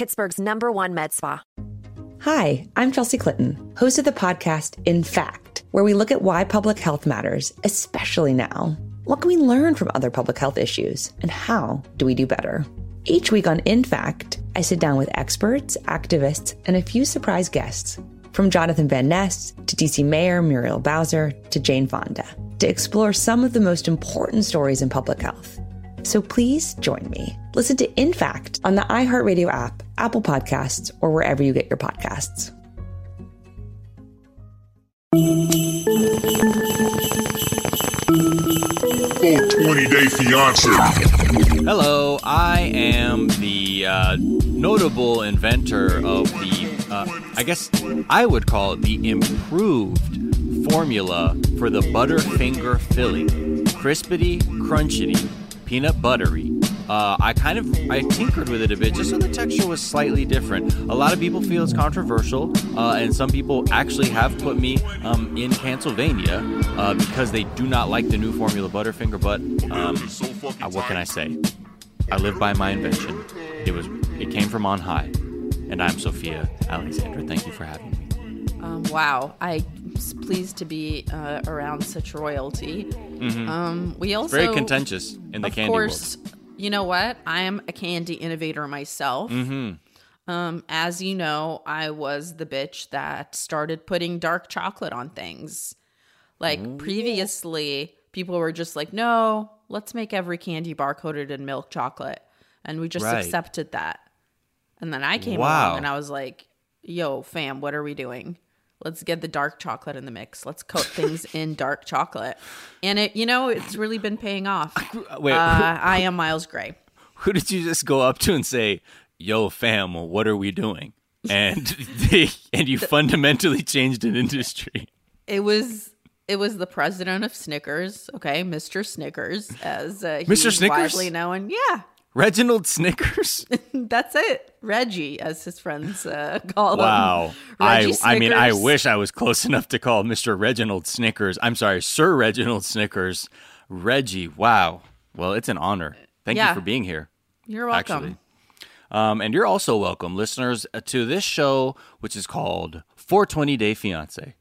Pittsburgh's number one med spa. Hi, I'm Chelsea Clinton, host of the podcast In Fact, where we look at why public health matters, especially now. What can we learn from other public health issues, and how do we do better? Each week on In Fact, I sit down with experts, activists, and a few surprise guests, from Jonathan Van Ness to DC Mayor Muriel Bowser to Jane Fonda, to explore some of the most important stories in public health so please join me. Listen to In Fact on the iHeartRadio app, Apple Podcasts, or wherever you get your podcasts. 420 Day Fiance. Hello, I am the uh, notable inventor of the, uh, I guess I would call it the improved formula for the Butterfinger filling. Crispity, crunchity, peanut buttery. Uh, I kind of I tinkered with it a bit just so the texture was slightly different. A lot of people feel it's controversial, uh, and some people actually have put me um, in Pennsylvania uh, because they do not like the new formula Butterfinger. But um, uh, what can I say? I live by my invention. It was it came from on high, and I'm Sophia Alexander. Thank you for having me. Um, wow, Pleased to be uh, around such royalty. Mm-hmm. Um, we also Very contentious in the of candy course, world. you know what? I am a candy innovator myself. Mm-hmm. Um, as you know, I was the bitch that started putting dark chocolate on things. Like previously, people were just like, "No, let's make every candy bar coated in milk chocolate," and we just Right. accepted that. And then I came Wow. along and I was like, "Yo, fam, what are we doing? Let's get the dark chocolate in the mix. Let's coat things in dark chocolate." And it, you know, it's really been paying off. Wait, Uh, I am Miles Gray. who did you just go up to and say, "Yo, fam, what are we doing?" And they and you fundamentally changed an industry. It was it was the president of Snickers, okay, Mr. Snickers, as uh, Mr. he's Snickers? widely known. Yeah, Reginald Snickers. that's it. Reggie, as his friends uh, call him. Wow. I, I mean, I wish I was close enough to call Mr. Reginald Snickers. I'm sorry, Sir Reginald Snickers. Reggie. Wow. Well, it's an honor. Thank Yeah. you for being here. You're welcome. Actually. Um, and you're also welcome, listeners, to this show, which is called 420 Day Fiance.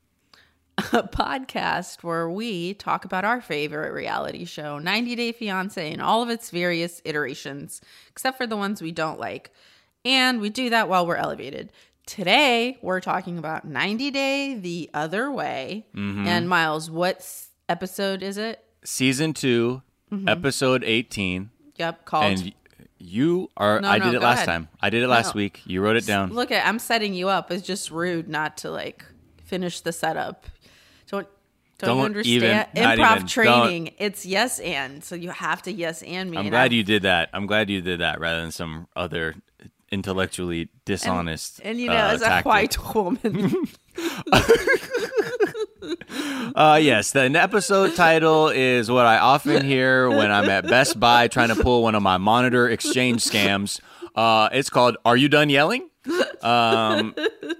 A podcast where we talk about our favorite reality show, 90 Day Fiance, and all of its various iterations, except for the ones we don't like. And we do that while we're elevated. Today, we're talking about 90 Day the Other Way. Mm-hmm. And Miles, what episode is it? Season 2 Mm-hmm. episode 18. Yep, called And you are, No, I no, did it last ahead. time. I did it last No. week. You wrote it down. Look at I'm setting you up. It's just rude not to like finish the setup. Don't don't, understand even- improv even, training. It's yes and so you have to yes and me. I'm and glad I'm- you did that. I'm glad you did that rather than some other intellectually dishonest. And you know, uh, as a tactic. white woman, Uh, yes, the episode title is what I often hear when I'm at Best Buy trying to pull one of my monitor exchange scams. Uh, it's called "Are You Done Yelling?" Um,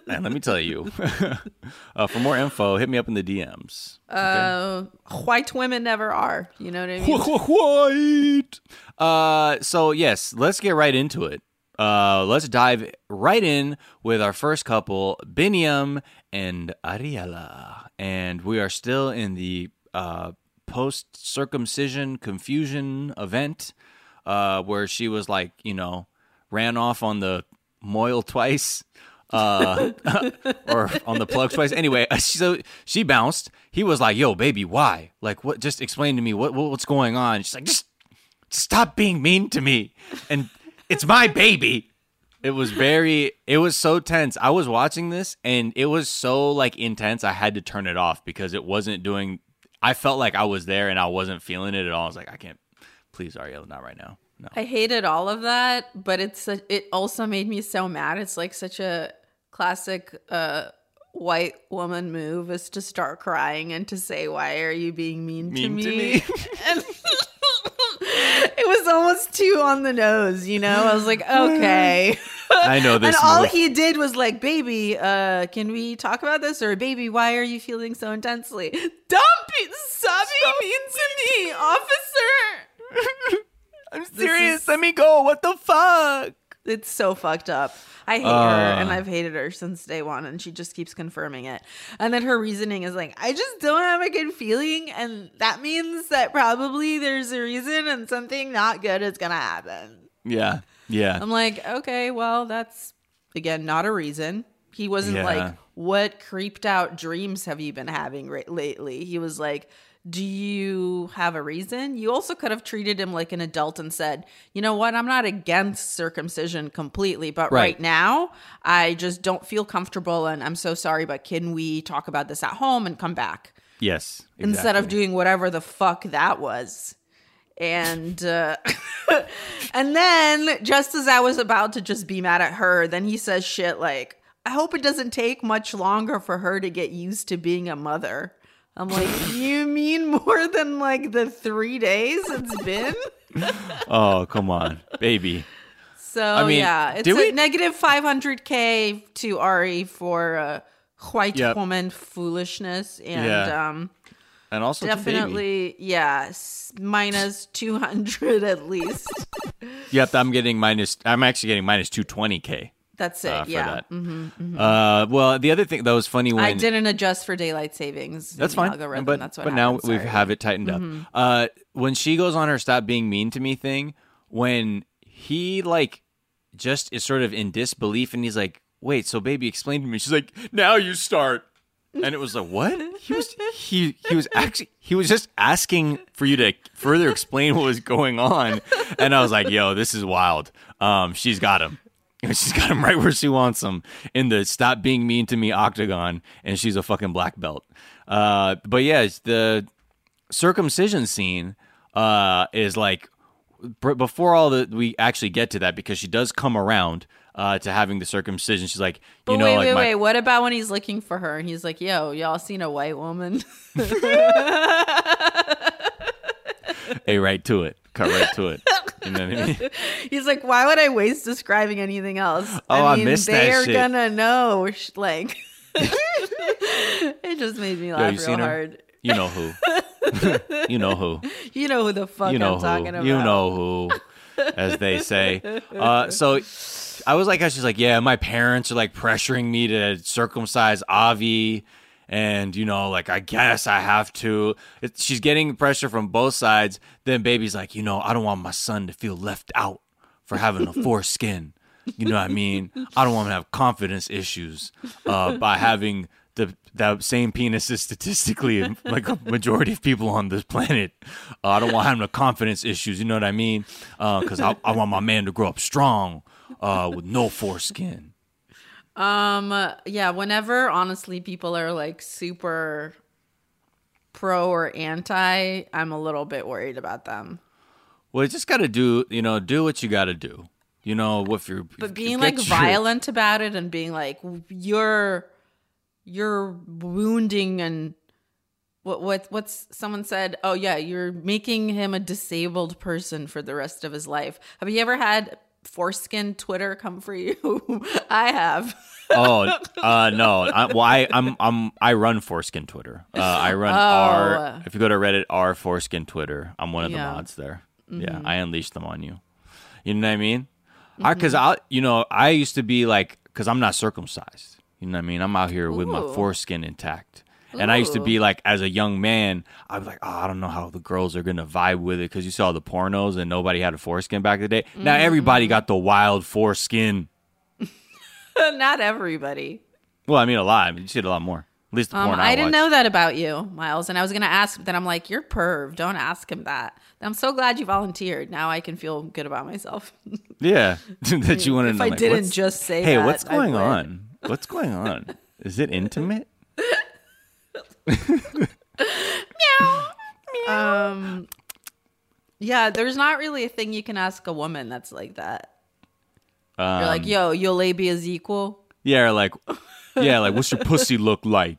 and let me tell you, uh, for more info, hit me up in the DMs. uh, white women never are. You know what I mean? White. Uh, so yes, let's get right into it. Uh, let's dive right in with our first couple, Biniam and Ariela, and we are still in the uh, post circumcision confusion event, uh, where she was like, you know, ran off on the mohel twice. uh, or on the plug twice. Anyway, so she bounced. He was like, "Yo, baby, why? Like, what? Just explain to me what, what what's going on." She's like, "Just, just stop being mean to me." And it's my baby. It was very. It was so tense. I was watching this, and it was so like intense. I had to turn it off because it wasn't doing. I felt like I was there, and I wasn't feeling it at all. I was like, I can't. Please, Ariel, not right now. No. I hated all of that, but it's a, it also made me so mad. It's like such a classic uh white woman move is to start crying and to say, "Why are you being mean, to me?" to me. and it was almost too on the nose, you know. I was like, "Okay." I know this. and all move. he did was like, "Baby, uh, can we talk about this?" Or, "Baby, why are you feeling so intensely?" Don't be stop being mean to me, officer. I'm serious. Let me go. What the fuck? It's so fucked up. I hate her, Uh. and I've hated her since day one, and she just keeps confirming it. And then her reasoning is like, I just don't have a good feeling, and that means that probably there's a reason, and something not good is gonna happen. Yeah. Yeah. I'm like, okay, well, that's again not a reason. He wasn't Yeah. like, what creeped out dreams have you been having ra- lately? He was like, do you have a reason? You also could have treated him like an adult and said, you know what? I'm not against circumcision completely, but right, Right. now I just don't feel comfortable and I'm so sorry, but can we talk about this at home and come back? yes. instead of doing whatever the fuck that was. And uh, and then just as I was about to just be mad at her, then he says shit like, "I hope it doesn't take much longer for her to get used to being a mother." I'm like, "You mean more than like the 3 days it's been?" Oh, come on, baby. So I mean, yeah, it's a we- negative 500k to Ari for uh, white Yep. woman foolishness and Yeah. um And also. Definitely, yes. Minus 200 at least. Yep. I'm getting minus. I'm actually getting minus 220k. That's it. Uh, yeah. Mm-hmm. that. Uh, well, the other thing that was funny when I didn't adjust for daylight savings. That's fine. algorithm. But That's what but now we Mm-hmm. have it tightened up. Uh, when she goes on her stop being mean to me thing, when he like just is sort of in disbelief and he's like, "Wait, so baby, explain to me." She's like, "Now you start." And it was like, "What?" He was he he was actually he was just asking for you to further explain what was going on, and I was like, "Yo, this is wild." Um, she's got him. She's got him right where she wants him in the stop being mean to me octagon, and she's a fucking black belt. Uh, but yeah, it's the circumcision scene uh, is like before all the we actually get to that because she does come around uh, to having the circumcision. She's like, But you know, wait, like wait, my, wait. What about when he's looking for her and he's like, yo, y'all seen a white woman? hey, right to it, cut right to it. You know what I mean? he's like, why would I waste describing anything else? Oh, I missed that they're shit. gonna know. sh- Like, it just made me laugh you real hard. You know who? you know who? You know who the fuck you know I'm who? talking about. You know who, as they say. Uh, so I was like, she's like, yeah, my parents are like pressuring me to circumcise Avi, and you know, like I guess I have to. It, she's getting pressure from both sides. Then baby's like, you know, I don't want my son to feel left out for having a foreskin. You know what I mean? I don't want him to have confidence issues uh, by having the that same penis is statistically like a majority of people on this planet. Uh, I don't want him to have confidence issues. You know what I mean? Because I, I want my man to grow up strong uh, with no foreskin. Um, yeah, whenever honestly people are like super pro or anti, I'm a little bit worried about them. Well, you just got to do, you know, do what you got to do. You know, if you're But being like your- violent about it and being like you're you're wounding and what what what's someone said, "Oh yeah, you're making him a disabled person for the rest of his life." Have you ever had foreskin Twitter come for you? I have. oh uh, no I, well I I'm I'm I run foreskin Twitter uh, I run r if you go to Reddit r foreskin Twitter I'm one of the Oh. Yeah. Mm-hmm. mods there yeah I unleash them on you you know what I mean because I you know I used to be like because I'm not circumcised you know what I mean I'm out here with my Ooh. foreskin intact and I used to be like as a young man I was like oh I don't know how the girls are gonna vibe with it because you saw the pornos and nobody had a foreskin back in the day now Mm-hmm. everybody got the wild foreskin. Not everybody. Well, I mean, a lot. I mean, you see it a lot more. At least the Um, porn I, I didn't know that about you, Miles, and I was gonna ask, but then I'm like, "You're perv. Don't ask him that." I'm so glad you volunteered. Now I can feel good about myself. Yeah, that you want to If know. I like, didn't just say hey, that, what's going on? What's going on? Is it intimate? Um, yeah, there's not really a thing you can ask a woman that's like that. Um, You're like, "Yo, your labia is equal." Yeah, or like, yeah, like what's your pussy look like?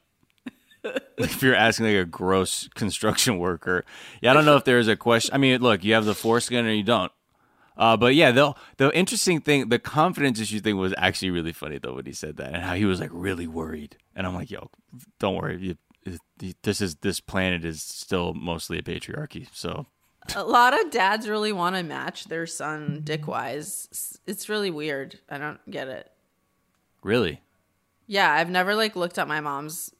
if you're asking like a gross construction worker, yeah, I don't know if there's a question. I mean, look, you have the foreskin or you don't. Uh, but yeah, the the interesting thing, the confidence issue thing was actually really funny though when he said that and how he was like really worried. And I'm like, yo, don't worry, you, this is this planet is still mostly a patriarchy, so A lot of dads really want to match their son dick wise. It's really weird. I don't get it. really, Yeah, I've never like looked at my mom's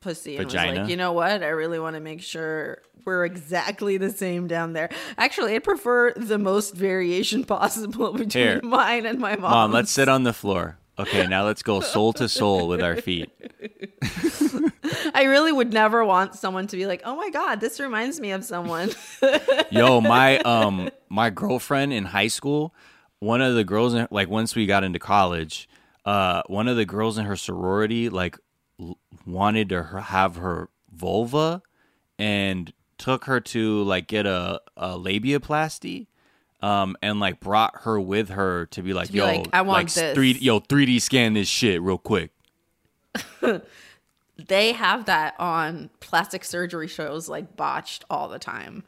pussy and was like, you know what? I really want to make sure we're exactly the same down there. Actually, I'd prefer the most variation possible between Here. mine and my mom's. mom, let's sit on the floor. Okay, now let's go soul to soul with our feet. I really would never want someone to be like, "Oh my god, this reminds me of someone." Yo, my um my girlfriend in high school, one of the girls in, like once we got into college, uh one of the girls in her sorority like l- wanted to have her vulva and took her to like get a, a labiaplasty um and like brought her with her to be like be yo like, "I want like, this." 3D yo 3D scan this shit real quick. they have that on plastic surgery shows like botched all the time.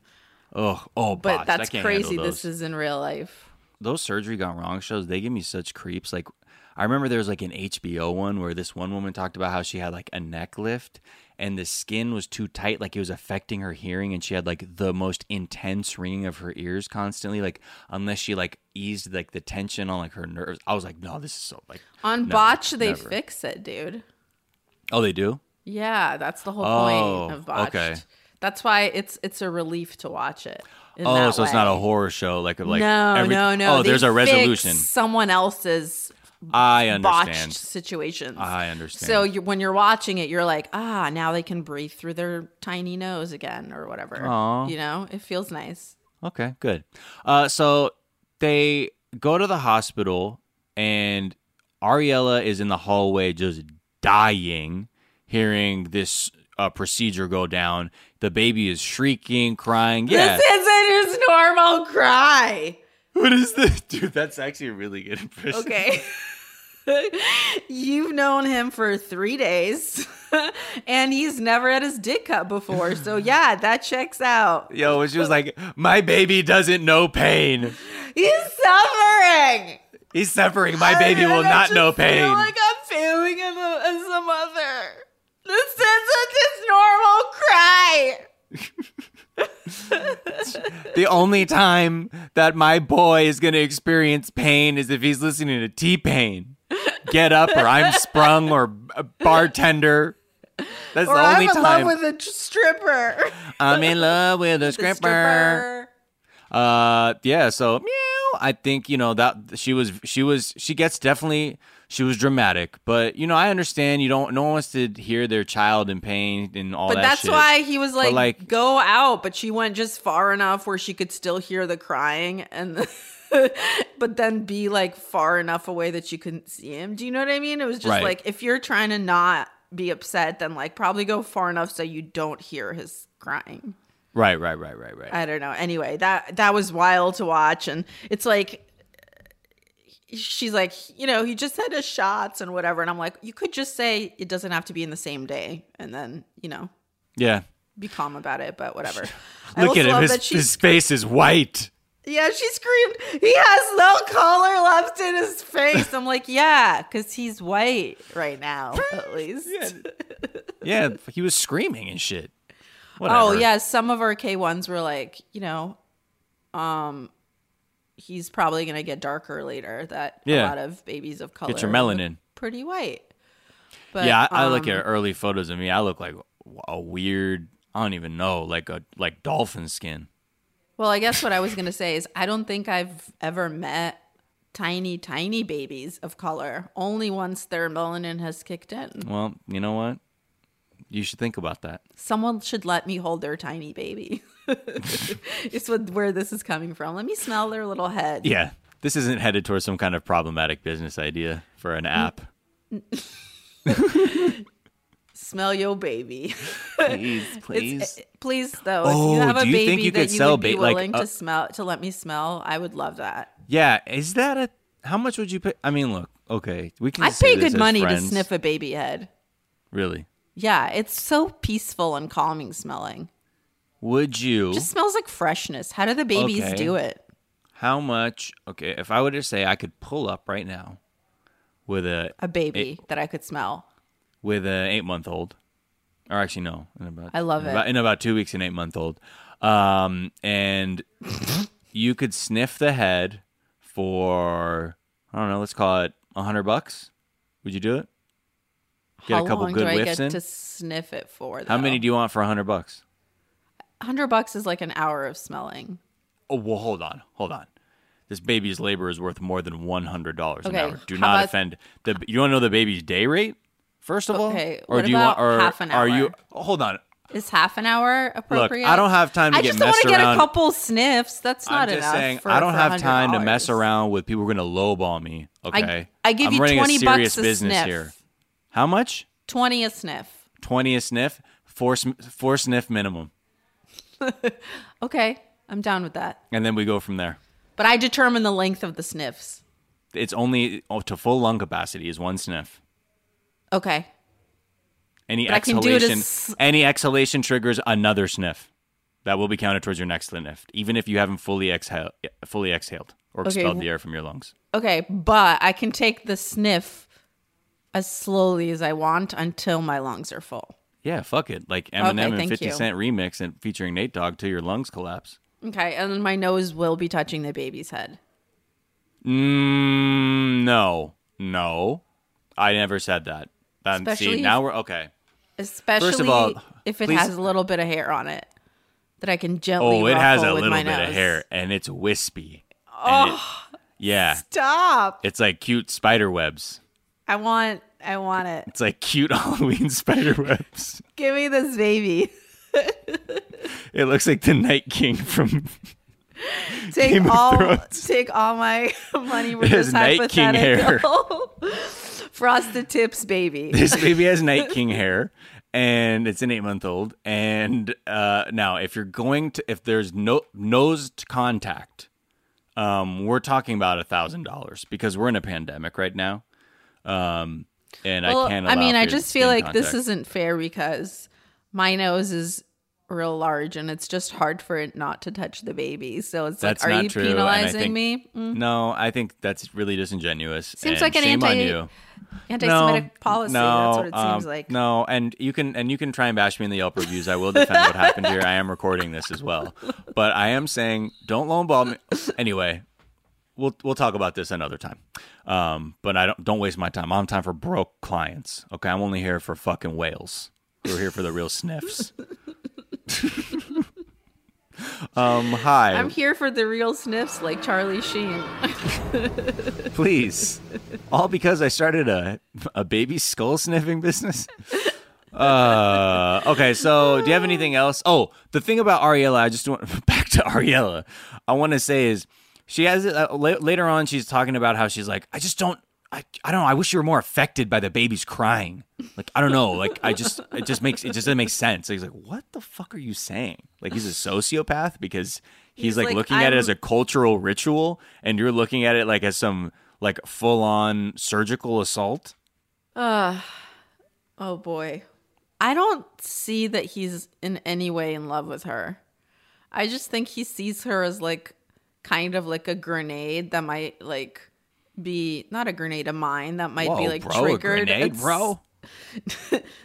Oh, oh, But botched. That's crazy. This is in real life. those surgery gone wrong shows they give me such creeps like i remember there was like an hbo one where this one woman talked about how she had like a neck lift and the skin was too tight like it was affecting her hearing and she had like the most intense ringing of her ears constantly like unless she like eased like the tension on like her nerves i was like no this is so like On never, botch, they never. fix it, dude. oh they do Yeah, that's the whole Oh, point of botched. okay. That's why it's it's a relief to watch it. oh so it's not a horror show like like no, every- no, no. oh They there's a resolution Someone else's i understand. botched situations. i understand So you, when you're watching it, you're like, ah, now they can breathe through their tiny nose again, or whatever. Aw. You know, it feels nice. Okay, good. Uh, so they go to the hospital, and Ariela is in the hallway just dying, hearing this uh, procedure go down. The baby is shrieking, crying. Yeah. This isn't his normal cry. What is this? Dude, that's actually a really good impression. Okay. You've known him for three days, and he's never had his dick cut before. So yeah, that checks out. Yo, she was like, my baby doesn't know pain. He's suffering. He's suffering. My baby will I not know feel pain. like I'm failing as a, as a mother. This isn't his normal cry. The only time that my boy is going to experience pain is if he's listening to T Pain. Get up, or I'm sprung, or a bartender. That's Or the I'm only in time love with a stripper. I'm in love with a stripper. stripper. Uh, yeah. So meow. I think you know that she was she was she gets definitely she was dramatic, but you know I understand you don't no one wants to hear their child in pain and all that. But that. that's shit. why he was like, like- go out. But she went just far enough where she could still hear the crying and but then be like far enough away that you couldn't see him. Do you know what I mean? It was just Right. like if you're trying to not be upset, then like probably go far enough so you don't hear his crying. Right, right, right, right, right. I don't know. Anyway, that that was wild to watch, and it's like she's like, you know, he just had his shots and whatever, and I'm like, you could just say it doesn't have to be in the same day, and then you know yeah. be calm about it, but whatever. Look at him. His, his face is white. yeah, she screamed, he has no color left in his face. I'm like, yeah, because he's white right now, at least. Yeah, he was screaming and shit. Oh yeah, some of our K ones were like, you know, um, he's probably gonna get darker later. That a lot of babies of color Get your melanin. pretty white. But, yeah, I, I look um, at early photos of me. I look like a weird. I don't even know, like a like dolphin skin. Well, I guess what I was gonna say is I don't think I've ever met tiny, tiny babies of color. Only once their melanin has kicked in. Well, you know what? You should think about that. Someone should let me hold their tiny baby. it's what where this is coming from. Let me smell their little head. Yeah, this isn't headed towards some kind of problematic business idea for an app. Smell your baby. Please, It's, please, though, Oh, if you have a do you baby think you that could you sell would be ba- like, willing uh, to smell to let me smell, I would love that. Yeah, is that a? How much would you pay? I mean, look, Okay, we can. I'd pay good as money to sniff a baby head. Really? Yeah, it's so peaceful and calming smelling. Would you? Just smells like freshness. How do the babies Okay. do it? How much? Okay, if I were to say I could pull up right now with a A baby that I could smell. with an eight month old, or actually no, in about I love in it. About, in about two weeks, an eight month old, um, and you could sniff the head for I don't know, let's call it a hundred bucks. Would you do it? Get How a couple long good do I whiffs get in. to sniff it for? How many do you want for a hundred bucks? Hundred bucks is like an hour of smelling. Oh well, hold on, hold on. This baby's labor is worth more than one hundred dollars Okay, an hour. Do not about- offend. The you want to know the baby's day rate? First of all, Okay, or what do you about want? Or half an hour? are you? oh, hold on. Is half an hour appropriate? Look, I don't have time to I get just messed want to get a couple sniffs. That's I'm not just enough. saying, for- I don't have time to mess around with people who are going to lowball me. Okay, I give I'm you 20 a bucks a business sniff. here. How much? Twenty a sniff. Twenty a sniff. Four four sniff minimum, Okay, I'm down with that. and then we go from there. But I determine the length of the sniffs. It's only oh, to full lung capacity is one sniff. Okay. Any But I can do it exhalation, as- any exhalation triggers another sniff. That will be counted towards your next sniff, even if you haven't fully exhaled, fully exhaled or Okay. expelled the air from your lungs. Okay, but I can take the sniff as slowly as I want until my lungs are full. Yeah, fuck it. Like Eminem and Fifty you. Cent remix and featuring Nate Dogg till your lungs collapse. Okay, and then my nose will be touching the baby's head. Mm, no, no, I never said that. Um, see, Especially now we're okay. Especially First of all, if it please- has a little bit of hair on it that I can gently Oh, it has a little bit of hair and it's wispy. Oh, it- yeah, Stop. it's like cute spider webs. I want I want it. It's like cute Halloween spider webs. Give me this baby. It looks like the Night King from Take Game of all Thrones. take all my money with It this Night King hypothetical. Frosted Tips baby. this baby has Night King hair, and it's an eight month old. And uh, now, if you're going to, if there's no nose contact, um, we're talking about a thousand dollars because we're in a pandemic right now. Um, and Well, I can't. I mean, I just feel like this isn't fair because my nose is real large and it's just hard for it not to touch the baby. So it's That's like, are you true, penalizing think- me? Mm. No, I think that's really disingenuous. Seems like an anti anti-Semitic policy. That's what it um, seems like. No, and you can and you can try and bash me in the Yelp reviews. I will defend what happened here. I am recording this as well, but I am saying don't lowball me. Anyway, we'll we'll talk about this another time. Um, but I don't don't waste my time. I'm time for broke clients. Okay, I'm only here for fucking whales. We're here for the real sniffs. um, hi. I'm here for the real sniffs like Charlie Sheen. please. All because I started a a baby skull sniffing business. Uh, okay. So, do you have anything else? Oh, the thing about Ariela, I just want back to Ariela. I want to say is she has it uh, la- later on. She's talking about how she's like, I just don't. I, I don't know. I wish you were more affected by the baby's crying. Like I don't know. Like I just it just makes it just doesn't make sense. Like, He's like, what the fuck are you saying? Like he's a sociopath because he's, He's like, like, looking at it as a cultural ritual, and you're looking at it like as some like full on surgical assault. Uh, oh boy. I don't see that he's in any way in love with her. I just think he sees her as like kind of like a grenade that might like be not a grenade, a mine that might be like bro, a triggered. grenade, It's- bro.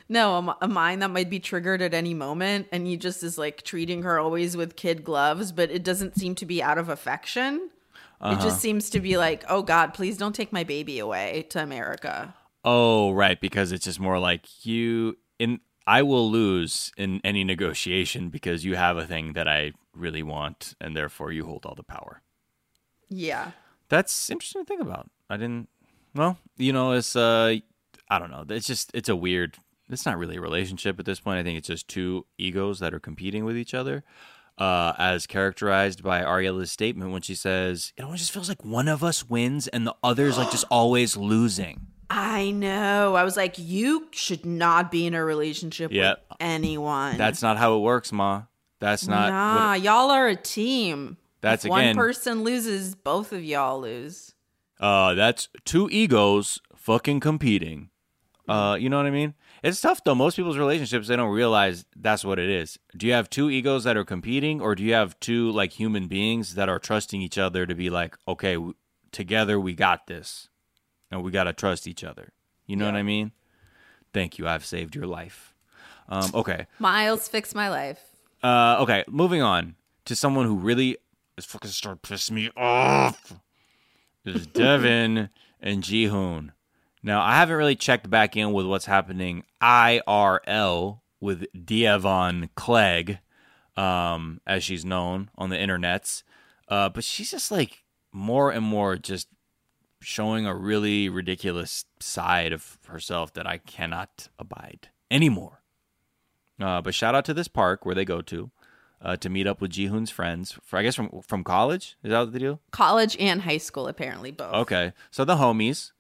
No, a, a mine that might be triggered at any moment, and he just is like treating her always with kid gloves, but it doesn't seem to be out of affection. It Uh-huh. just seems to be like, oh God, please don't take my baby away to America. Oh, right, because it's just more like you in I will lose in any negotiation because you have a thing that I really want and therefore you hold all the power. Yeah. That's interesting to think about. I didn't well, you know, it's uh I don't know. It's just it's a weird it's not really a relationship at this point. I think it's just two egos that are competing with each other. Uh, as characterized by Ariela's statement when she says, "It always just feels like one of us wins and the other's like just always losing." I know. I was like, you should not be in a relationship Yeah. with anyone. That's not how it works, Ma. That's not. nah. y'all are a team. That's if again- one person loses, both of y'all lose. Uh, that's two egos fucking competing. Uh, you know what I mean? It's tough though. Most people's relationships they don't realize that's what it is. Do you have two egos that are competing, or do you have two like human beings that are trusting each other to be like, okay, w- together we got this, and we gotta trust each other. You know what I mean? Thank you. I've saved your life. Um, okay. Miles fix my life. Uh, okay, moving on to someone who really is fucking starting to piss me off. Is Deavan and Jihoon. Now, I haven't really checked back in with what's happening IRL with Deavan Clegg, um, as she's known on the internets. Uh, but she's just like more and more just showing a really ridiculous side of herself that I cannot abide anymore. Uh, but shout out to this park where they go to uh, to meet up with Jihoon's friends. For I guess from from college. Is that the deal? College and high school, apparently both. Okay, so the homies,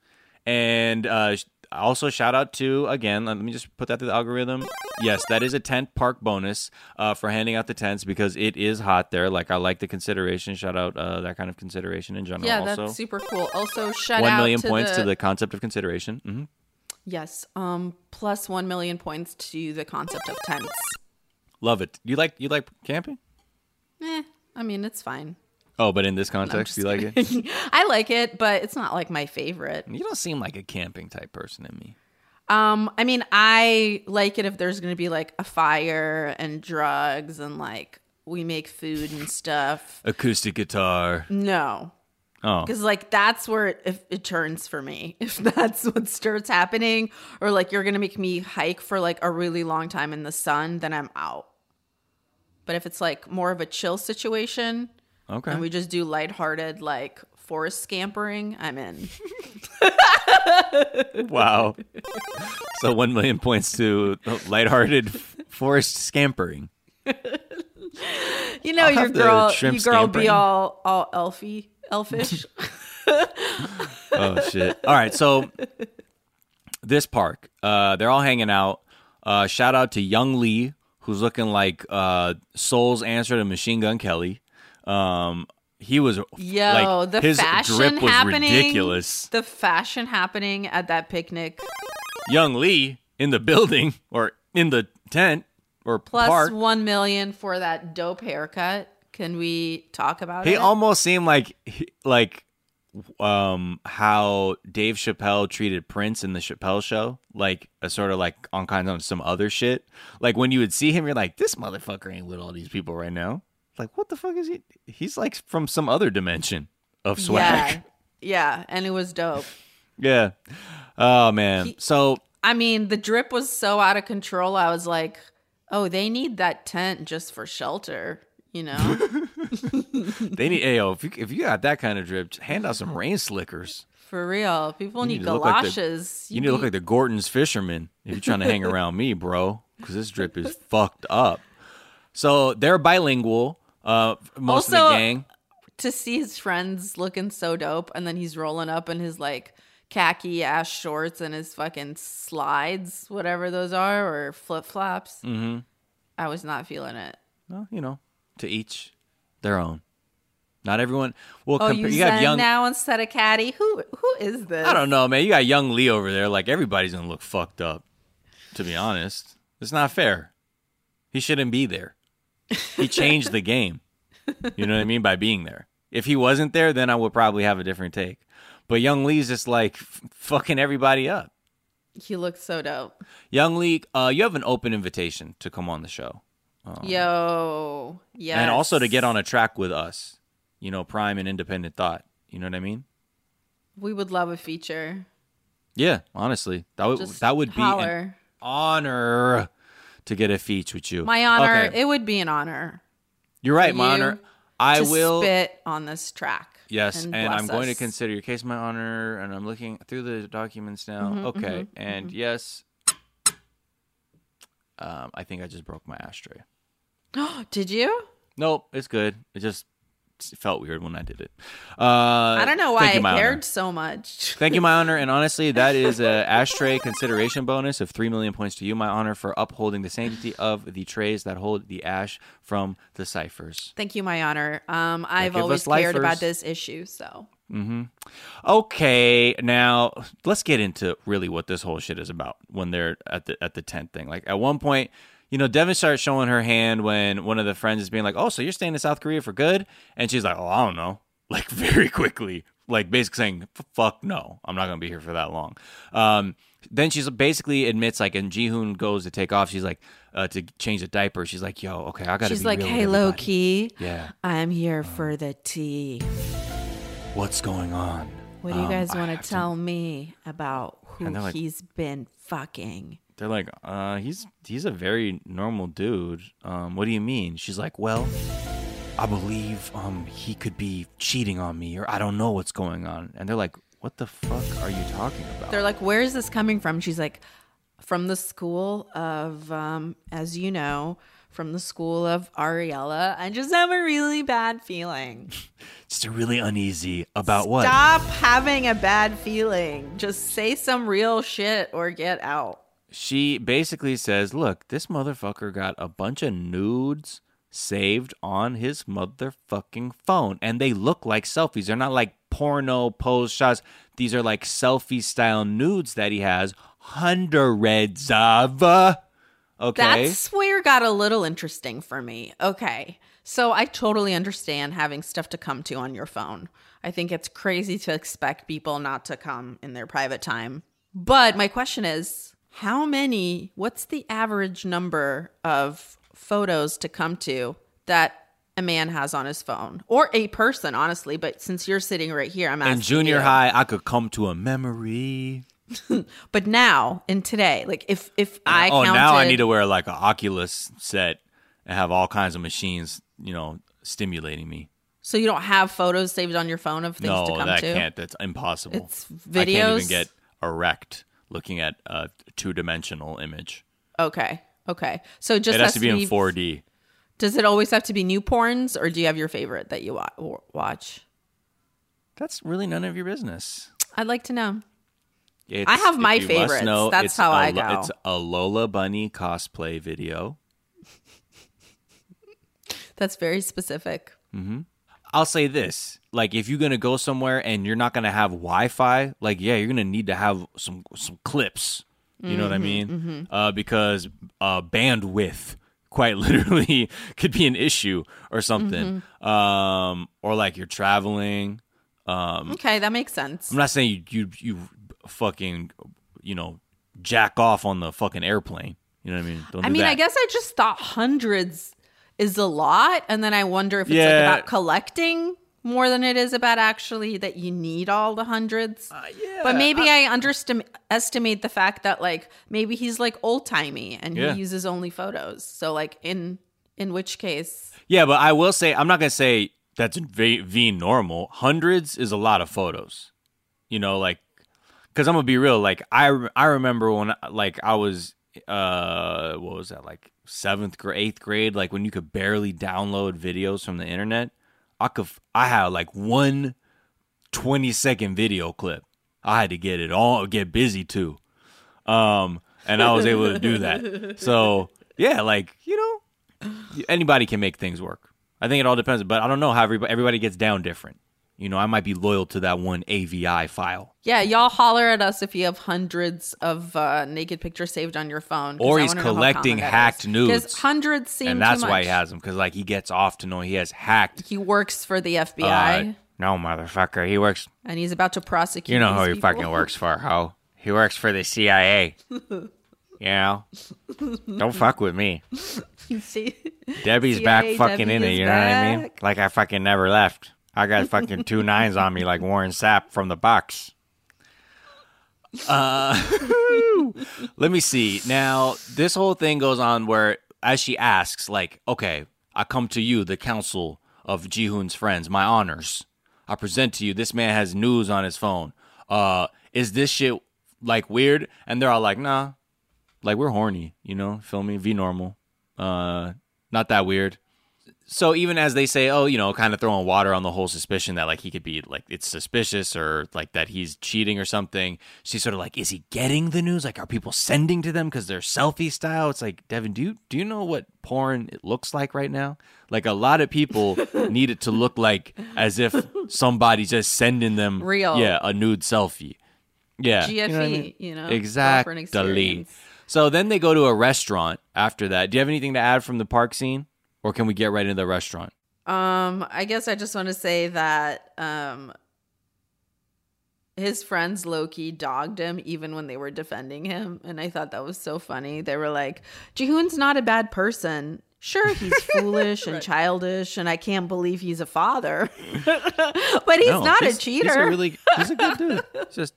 and uh, also shout out to again. Let me just put that to the algorithm. Yes, that is a tent park bonus uh, for handing out the tents because it is hot there. Like I like the consideration. Shout out uh, that kind of consideration in general. Yeah, also, that's super cool. Also, shout one out million to points the, to the concept of consideration. hmm yes, um, plus one million points to the concept of tents. Love it. You like you like camping? Eh, I mean, it's fine. Oh, but in this context, you like it? I like it, but it's not like my favorite. You don't seem like a camping type person in me. Um, I mean, I like it if there's gonna be like a fire and drugs and like we make food and stuff. Acoustic guitar. No, Oh, because like that's where it, if it turns for me. If that's what starts happening, or like you're gonna make me hike for like a really long time in the sun, then I'm out. But if it's like more of a chill situation okay. and we just do lighthearted like forest scampering, I'm in. wow. so one million points to lighthearted forest scampering. You know, I'll your girl, shrimp you girl be all all elfy, elfish. Oh shit! All right, so this park, uh, they're all hanging out. Uh, shout out to Young Lee, who's looking like uh, Seoul's answer to Machine Gun Kelly. Um, he was Yo, like, the his fashion drip was happening, ridiculous. The fashion happening at that picnic, Young Lee in the building or in the tent or plus park. one million for that dope haircut. Can we talk about He it? He almost seemed like like um how Dave Chappelle treated Prince in the Chappelle show, like a sort of like on kind of some other shit. Like when you would see him, you're like, this motherfucker ain't with all these people right now. Like, what the fuck is he? He's like from some other dimension of swag. yeah, yeah, and it was dope. Yeah. Oh man. He- so I mean, the drip was so out of control. I was like, oh, they need that tent just for shelter, you know? they need. Yo, if you if you got that kind of drip, hand out some rain slickers. for real. People You need, need look like the- galoshes. You need to look like the Gorton's fisherman if you're trying to hang around me, bro, because this drip is fucked up. So they're bilingual. Uh, most of the gang. to see his friends looking so dope and then he's rolling up in his like khaki ass shorts and his fucking slides whatever those are or flip-flops Mm-hmm. i was not feeling it Well, you know, to each their own. Not everyone. Well, oh compar- you, you got young. now instead of caddy who who is this I don't know, man. You got young Lee over there. Like everybody's gonna look fucked up. To be honest, it's not fair. He shouldn't be there. He changed the game. You know what I mean by being there. If he wasn't there, then I would probably have a different take. But Young Lee's just like f- fucking everybody up. he looks so dope Young Lee, uh, you have an open invitation to come on the show, yo yeah and also to get on a track with us. You know, Prime and Independent Thought. You know what I mean? we would love a feature Yeah, honestly, that would Just that would be an honor to get a feature with you. my honor Okay. it would be an honor You're right, my you honor. I will. spit on this track Yes, and, bless I'm going to consider your case my honor, and I'm looking through the documents now. Mm-hmm, okay, and yes, um, I think I just broke my ashtray. did you Nope, it's good. It just felt weird when I did it. Uh, i don't know why you, i my honor. cared so much Thank you, my honor. And honestly, that is a ashtray consideration bonus of three million points to you, my honor, for upholding the sanctity of the trays that hold the ash from the ciphers. Thank you, my honor. Um, I've always cared about this issue, so Hmm. Okay, now let's get into really what this whole shit is about when they're at the at the tent thing. Like at one point, you know, Deavan starts showing her hand when one of the friends is being like, "Oh, so you're staying in South Korea for good?" And she's like, "Oh, I don't know." Like very quickly, like basically saying, "Fuck no, I'm not gonna be here for that long." Um, then she's basically admits like, and Jihoon goes to take off. She's like, uh, to change the diaper. She's like, "Yo, okay, I gotta." She's be like, hey, low key. Yeah. I'm here for the tea. What's going on? What do you Um, guys I want to tell me about who like- he's been fucking? They're like, uh, he's he's a very normal dude. Um, what do you mean? She's like, well, I believe um he could be cheating on me, or I don't know what's going on. And they're like, what the fuck are you talking about? They're like, where is this coming from? She's like, from the school of, um, as you know, from the school of Ariela. I just have a really bad feeling. just a really uneasy about what? Stop having a bad feeling. Just say some real shit or get out. She basically says, look, this motherfucker got a bunch of nudes saved on his motherfucking phone, and they look like selfies. They're not like porno pose shots. These are like selfie style nudes that he has hundreds of. Uh, okay. That's where got a little interesting for me. Okay. So I totally understand having stuff to come to on your phone. I think it's crazy to expect people not to come in their private time. But my question is how many, what's the average number of photos to come to that a man has on his phone or a person, honestly? But since you're sitting right here, I'm asking. in junior you. high, I could come to a memory. But now, in today, like if if I oh, counted, now I need to wear like an Oculus set and have all kinds of machines, you know, stimulating me. So you don't have photos saved on your phone of things no, to come to that to? can't. That's impossible. It's videos. I can't even get erect looking at a two dimensional image. Okay. Okay. So just it has to be in 4D. Does it always have to be new porns or do you have your favorite that you watch? That's really none of your business. I'd like to know. It's, I have my favorites. know, That's how a I go. It's a Lola Bunny cosplay video. That's very specific. Mm-hmm. I'll say this: like, if you're gonna go somewhere and you're not gonna have Wi-Fi, like, yeah, you're gonna need to have some some clips. You know what I mean? Uh, because uh, bandwidth, quite literally, could be an issue or something. Um, or like you're traveling. Um, Okay, that makes sense. I'm not saying you you you fucking you know jack off on the fucking airplane. You know what I mean? Don't I do mean, that. I guess I just thought hundreds is a lot and then I wonder if it's Yeah. like about collecting more than it is about actually that you need all the hundreds. Uh, yeah, But maybe I, underestimate the fact that like maybe he's like old timey and Yeah. he uses only photos. So like in in which case Yeah, but I will say I'm not gonna say that's v, v normal. Hundreds is a lot of photos. You know, like because I'm gonna be real. Like I I remember when like I was uh what was that like seventh grade eighth grade like when you could barely download videos from the internet. I could I had like one 20 second video clip. I had to get it all get busy too. Um and I was able to do that. So yeah, like, you know, anybody can make things work. I think it all depends, but I don't know how everybody, everybody gets down different. You know, I might be loyal to that one AVI file, Yeah, y'all holler at us if you have hundreds of uh, naked pictures saved on your phone. Or I he's wanna know how collecting hacked nudes. Because hundreds seem and that's why he has them because like he gets off to know he has hacked. He works for the FBI Uh, no, motherfucker, he works. and he's about to prosecute. You know who he people. fucking works for, ho? He works for the CIA. you know, don't fuck with me. See? Debbie's back CIA, fucking in Debbie it. is You know what I mean? Like I fucking never left. I got fucking two nines on me like Warren Sapp from the box. Uh, let me see. Now, this whole thing goes on where, as she asks, like, okay, I come to you, the council of Jihoon's friends, my honors. I present to you, this man has news on his phone. Uh, is this shit like weird? And they're all like, nah, like we're horny, you know, feel me? V normal. Uh, not that weird. So even as they say, oh, you know, kind of throwing water on the whole suspicion that like he could be like it's suspicious or like that he's cheating or something. She's sort of like, is he getting the news? Like, are people sending to them because they're selfie style? It's like, Deavan, do you do you know what porn it looks like right now? Like a lot of people need it to look like as if somebody's just sending them Real. yeah, a nude selfie. Yeah, GFE, you know what I mean? you know, exactly. So then they go to a restaurant after that. Do you have anything to add from the park scene, or can we get right into the restaurant? Um, I guess I just want to say that um his friends Loki dogged him even when they were defending him, and I thought that was so funny. They were like, "Jihoon's not a bad person. Sure, he's foolish and childish, and I can't believe he's a father, but he's No, not a cheater." He's a really he's a good dude. It's just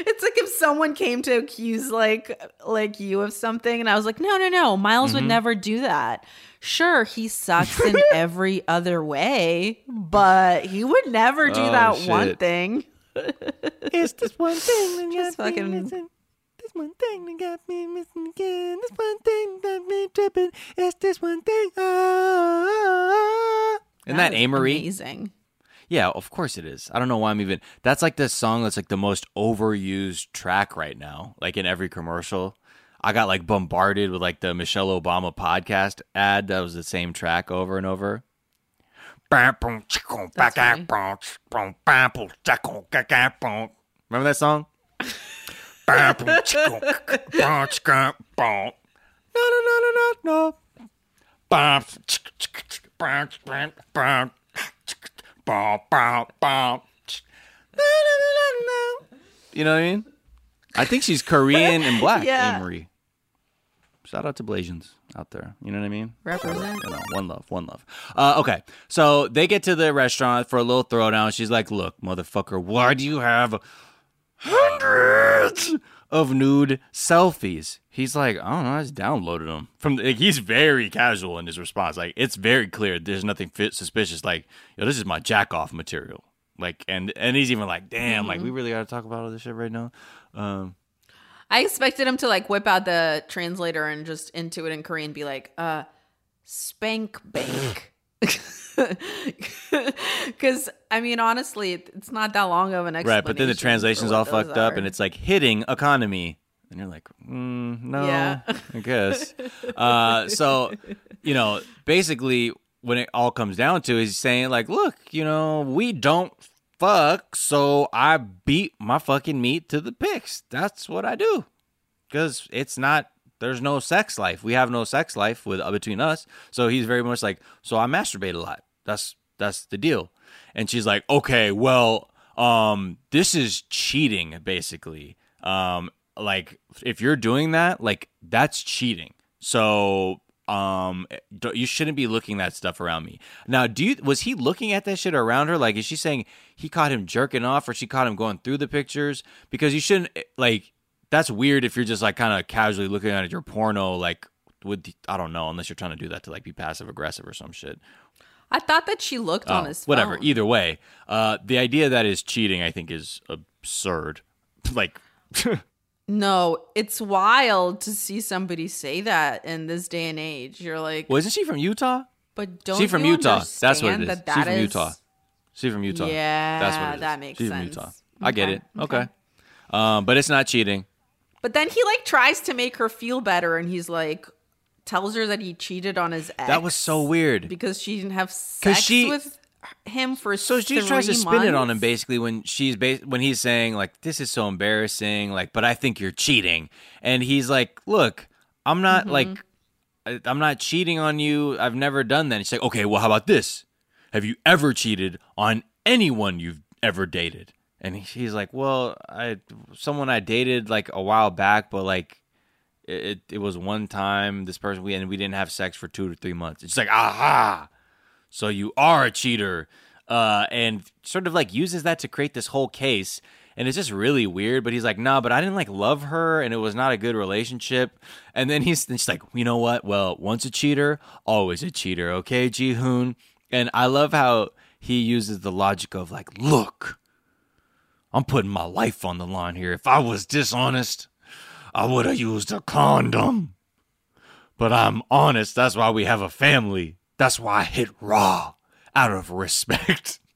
It's like if someone came to accuse like like you of something, and I was like, no, no, no, Miles Mm-hmm. would never do that. Sure, he sucks in every other way, but he would never do Oh, that one thing. it's this one thing that Just fucking- missing. This one thing that got me missing again. This one thing that me tripping. It's this one thing. Ah. Isn't that, was Amory? Amazing. Yeah, of course it is. I don't know why I'm even. That's like the song that's like the most overused track right now. Like in every commercial, I got like bombarded with like the Michelle Obama podcast ad that was the same track over and over. Remember that song? No, no, no, no, no, no. You know what I mean? I think she's Korean and black, Yeah. Amory. Shout out to Blasians out there. You know what I mean? Represent. You know, one love, one love. Uh, okay, so they get to the restaurant for a little throwdown. She's like, "Look, motherfucker, why do you have hundreds of nude selfies?" He's like, "I don't know, I just downloaded them from." Like, he's very casual in his response. Like, it's very clear. There's nothing suspicious. Like, yo, this is my jack off material. Like, and and he's even like, "Damn, like we really got to talk about all this shit right now." Um, I expected him to like whip out the translator and just into it in Korean be like, uh, spank bank. Because, I mean, honestly, it's not that long of an explanation. right, but then the translation's all fucked up, and it's like hitting economy, and you're like, mm, no, Yeah. I guess. uh, so, you know, basically, when it all comes down to, it, he's saying like, look, you know, we don't fuck, so I beat my fucking meat to the pics. That's what I do, because it's not. There's no sex life. We have no sex life with uh, between us. So he's very much like, so I masturbate a lot. That's that's the deal. And she's like, okay, well, um, this is cheating, basically. Um, like if you're doing that, like that's cheating. So um, you shouldn't be looking that stuff around me. Now, do you was he looking at that shit around her? Like, is she saying he caught him jerking off, or she caught him going through the pictures? Because you shouldn't like. That's weird if you're just like kind of casually looking at your porno, like with I don't know, unless you're trying to do that to like be passive aggressive or some shit. I thought that she looked on Oh, his whatever. phone. Either way, uh, the idea that is cheating, I think, is absurd. like, No, it's wild to see somebody say that in this day and age. You're like, well, isn't she from Utah? but don't she from you Utah. That's what it is. That She's from is- Utah. She's from Utah. Yeah, that's what it is. that makes She's sense. from Utah. I get Okay, it. Okay. okay. Um, but it's not cheating. But then he like tries to make her feel better, and he's like, tells her that he cheated on his ex. That was so weird. because she didn't have sex she- with him for So she three tries to spin it on him basically when she's ba- when he's saying like this is so embarrassing like but I think you're cheating. And he's like look I'm not Mm-hmm. like I'm not cheating on you. I've never done that. And she's like okay well how about this? Have you ever cheated on anyone you've ever dated? And he's like well I someone I dated like a while back but like it it was one time this person we and we didn't have sex for 2 to 3 months. It's like aha so you are a cheater uh, and sort of like uses that to create this whole case and it's just really weird but he's like nah but i didn't like love her and it was not a good relationship. And then he's, and she's like you know what? Well once a cheater always a cheater okay jihoon? And i love how he uses the logic of like look i'm putting my life on the line here. If i was dishonest i would have used a condom. But i'm honest that's why we have a family That's why I hit raw out of respect.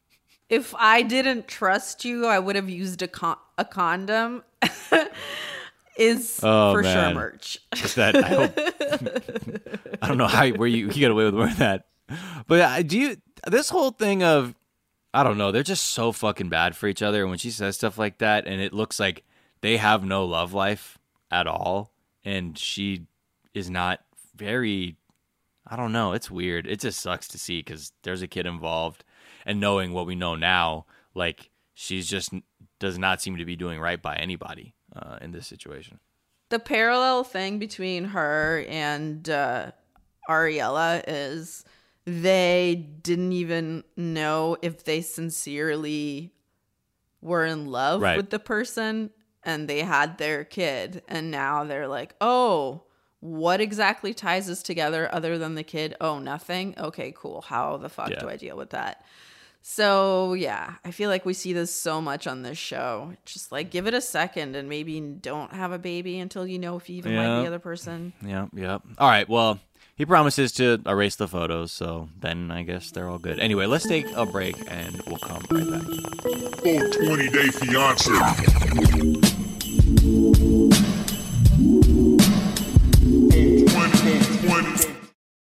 If I didn't trust you, I would have used a con- a condom. Is Oh, for sure merch. Is that I hope I don't know how where you you get away with wearing that, but I do you this whole thing of I don't know they're just so fucking bad for each other. And when she says stuff like that, and it looks like they have no love life at all, and she is not very. I don't know. It's weird. It just sucks to see because there's a kid involved, and knowing what we know now, like she's just does not seem to be doing right by anybody uh, in this situation. the parallel thing between her and uh, Ariela is they didn't even know if they sincerely were in love Right. with the person and they had their kid and now they're like oh what exactly ties us together other than the kid oh nothing okay cool how the fuck Yeah. do i deal with that so yeah, I feel like we see this so much on this show. Just like give it a second and maybe don't have a baby until you know if you even like the other person. Yep, yep. All right, well, he promises to erase the photos, so then I guess they're all good. Anyway, let's take a break and we'll come right back. Full 20 day fiance.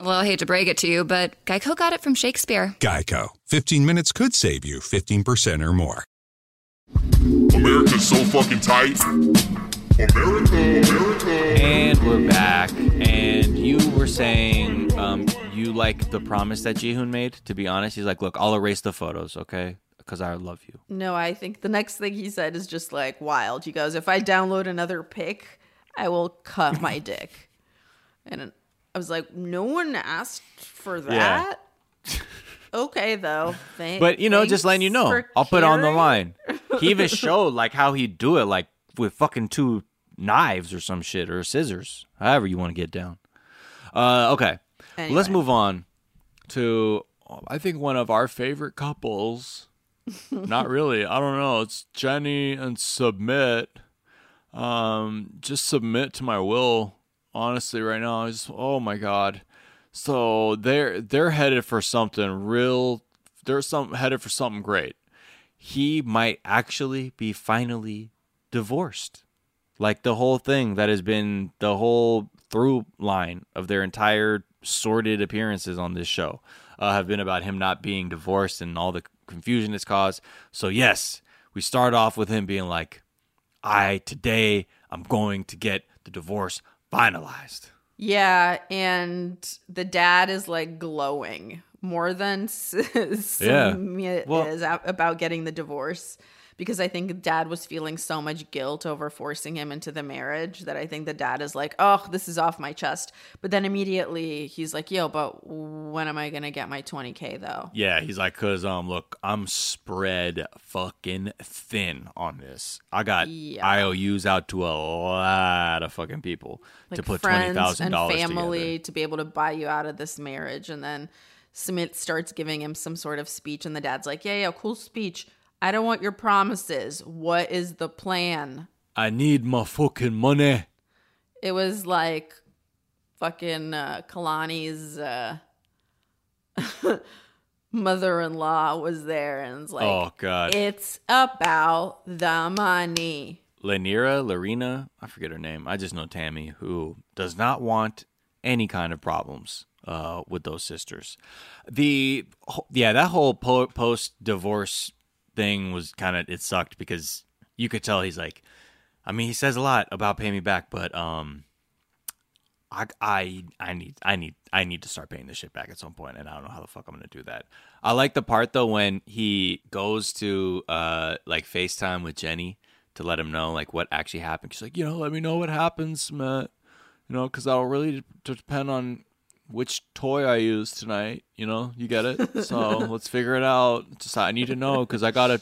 Well, I hate to break it to you, but Geico got it from Shakespeare. Geico. 15 minutes could save you 15% or more. America's so fucking tight. America, America. And we're back. And you were saying um, you like the promise that Jihoon made. To be honest, he's like, "Look, I'll erase the photos, okay? Because I love you." No, I think the next thing he said is just like wild. He goes, "If I download another pic, I will cut my dick." And I was like, "No one asked for Yeah. that." okay, though. Thank- But you know, just letting you know, I'll put it on the line. He even showed like how he'd do it, like with fucking two knives or some shit or scissors, however you want to get down. Uh, okay, let's move on to I think one of our favorite couples. Not really. I don't know. It's Jenny and Submit. Um, just submit to my will. Honestly, right now, I just oh my god. So they're they're headed for something real. They're some headed for something great. He might actually be finally divorced. Like the whole thing that has been the whole through line of their entire sordid appearances on this show uh, have been about him not being divorced and all the confusion it's caused. So yes, we start off with him being like, "I today I'm going to get the divorce finalized." Yeah, and the dad is like glowing more than Yeah. Sumit Well- is about getting the divorce because I think dad was feeling so much guilt over forcing him into the marriage that I think the dad is like, oh, this is off my chest. But then immediately he's like, yo, but when am I going to get my 20K though? Yeah, he's like, cause um, look, I'm spread fucking thin on this. I got Yeah. IOUs out to a lot of fucking people to put twenty friends thousand and dollars family together. to be able to buy you out of this marriage. And then Sumit starts giving him some sort of speech, and the dad's like, yeah, yeah, cool speech. I don't want your promises. What is the plan? I need my fucking money. It was like fucking uh, Kalani's uh, mother-in-law was there, and it's like, oh god, it's about the money. Lanira, Larina, I forget her name. I just know Tammy, who does not want any kind of problems uh, with those sisters. The yeah, that whole po- post divorce thing was kind of it sucked because you could tell he's like, I mean, he says a lot about paying me back, but um, I I I need I need I need to start paying this shit back at some point, and I don't know how the fuck I'm gonna do that. I like the part though when he goes to uh like FaceTime with Jenny to let him know like what actually happened. She's like, you know, let me know what happens, Matt. You know, because that'll really depend on which toy I use tonight. You know, you get it. So let's figure it out. Just I need to know because I gotta.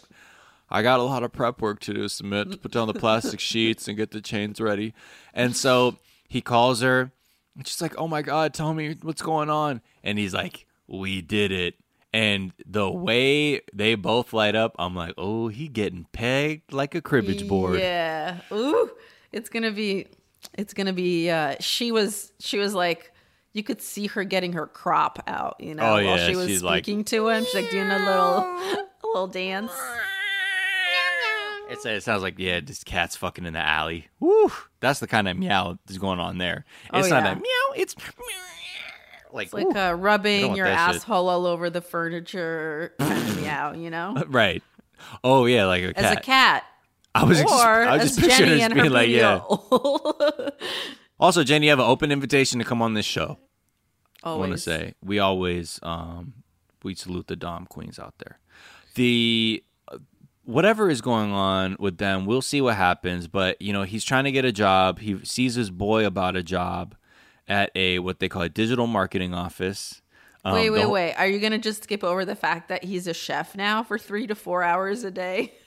I got a lot of prep work to do. Submit to put down the plastic sheets and get the chains ready. And so he calls her. And she's like, "Oh my god, tell me what's going on." And he's like, "We did it." And the way they both light up, I'm like, "Oh, he getting pegged like a cribbage board." Yeah. Ooh, it's gonna be. It's gonna be. Uh, she was. She was like. You could see her getting her crop out, you know, Oh, while yeah, she was she's like- speaking to him. She's like doing a little, a little dance. It's, it sounds like yeah, this cat's fucking in the alley. Woo! That's the kind of meow that's going on there. Oh, It's not yeah. a meow. It's like, It's like uh, rubbing your that shit. asshole all over the furniture kind of meow, you know? right. Oh yeah, like a cat. As a cat. I was or ex- I was just picturing Jenny it as her being like, yeah. yeah. Also, Jenny, you have an open invitation to come on this show. I want to say we always um, we salute the dom queens out there. The uh, whatever is going on with them, we'll see what happens. But you know, he's trying to get a job. He sees his boy about a job at a what they call a digital marketing office. Um, wait, wait, whole- wait. Are you going to just skip over the fact that he's a chef now for three to four hours a day?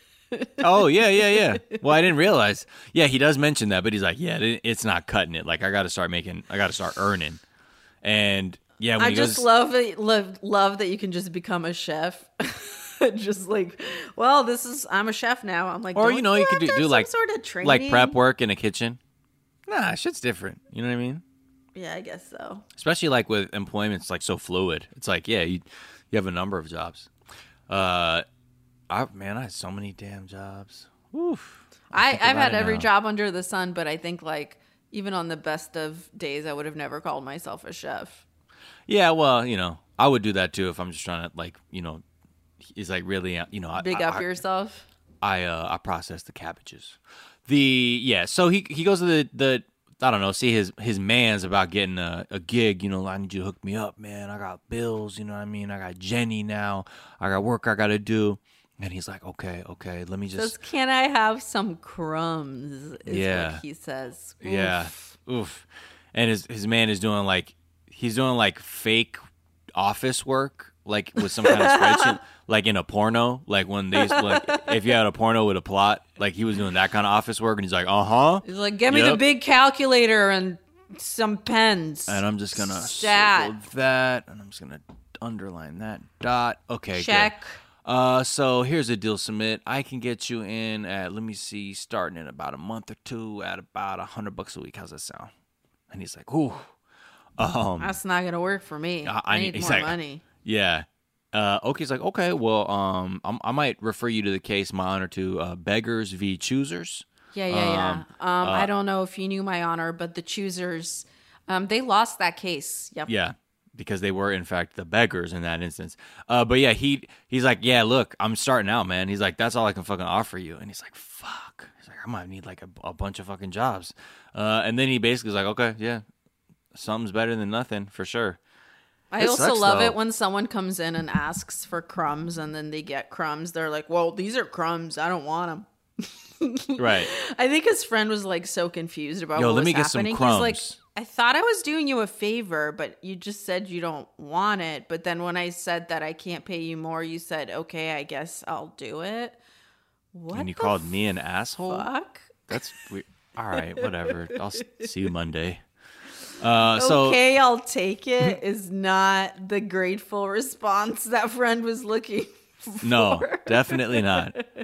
Oh yeah, yeah, yeah. Well, I didn't realize. Yeah, he does mention that, but he's like, yeah, it's not cutting it. Like I got to start making, I got to start earning. And yeah, I just goes, love. Love, love that you can just become a chef. just like, well, this is I'm a chef now. I'm like, or you know, you, could do, do like sort of training, like prep work in a kitchen. Nah, shit's different. You know what I mean? Yeah, I guess so. Especially like with employment, it's like so fluid. It's like yeah, you you have a number of jobs. Uh, I man, I had so many damn jobs. Oof. I, I've had every now. job under the sun, but I think like even on the best of days, I would have never called myself a chef. Yeah, well, you know, I would do that too if I'm just trying to like, you know, is like really, you know, Big I, up I, yourself. I uh I process the cabbages. The yeah, so he he goes to the the I don't know, see his his man's about getting a, a gig, you know, I need you to hook me up, man. I got bills, you know what I mean? I got Jenny now. I got work I got to do. And he's like, "Okay, okay, let me Says, just "Can I have some crumbs?" Is Yeah. what he says. Yeah. Oof. Oof. And his his man is doing like he's doing like fake office work, like with some kind of spreadsheet, like in a porno. Like when they like if you had a porno with a plot, like he was doing that kind of office work, and he's like, uh huh. He's like, "Get me the big calculator and some pens." And I'm just gonna Stat. circle that, and I'm just gonna underline that dot. Okay, good. Uh, so here's a deal submit. I can get you in at let me see, starting in about a month or two at about a hundred bucks a week. How's that sound? And he's like, ooh. Um, That's not gonna work for me. I- I, need more like- money. yeah. Uh, okay, he's like, okay, well, um, I'm, I might refer you to the case, my honor, to uh, beggars v. choosers. Yeah, yeah, yeah. Um, Um, I don't know if you knew my honor, but the choosers, um, they lost that case. Yep. Yeah, because they were in fact the beggars in that instance. Uh, but yeah, he he's like, yeah, look, I'm starting out, man. He's like, that's all I can fucking offer you, and he's like, fuck. He's like, I might need like a, a bunch of fucking jobs. Uh, and then he basically is like, okay, yeah, something's better than nothing for sure. I It also sucks, love though. it when someone comes in and asks for crumbs and then they get crumbs. They're like, well, these are crumbs. I don't want them. Right. I think his friend was like so confused about Yo, what let was me get some happening. He's like, crumbs. I thought I was doing you a favor, but you just said you don't want it. But then when I said that I can't pay you more, you said, okay, I guess I'll do it. What and you called me an asshole. fuck? That's weird. All right, whatever. I'll see you Monday. Uh, so okay, I'll take it is not the grateful response that friend was looking for. No, definitely not.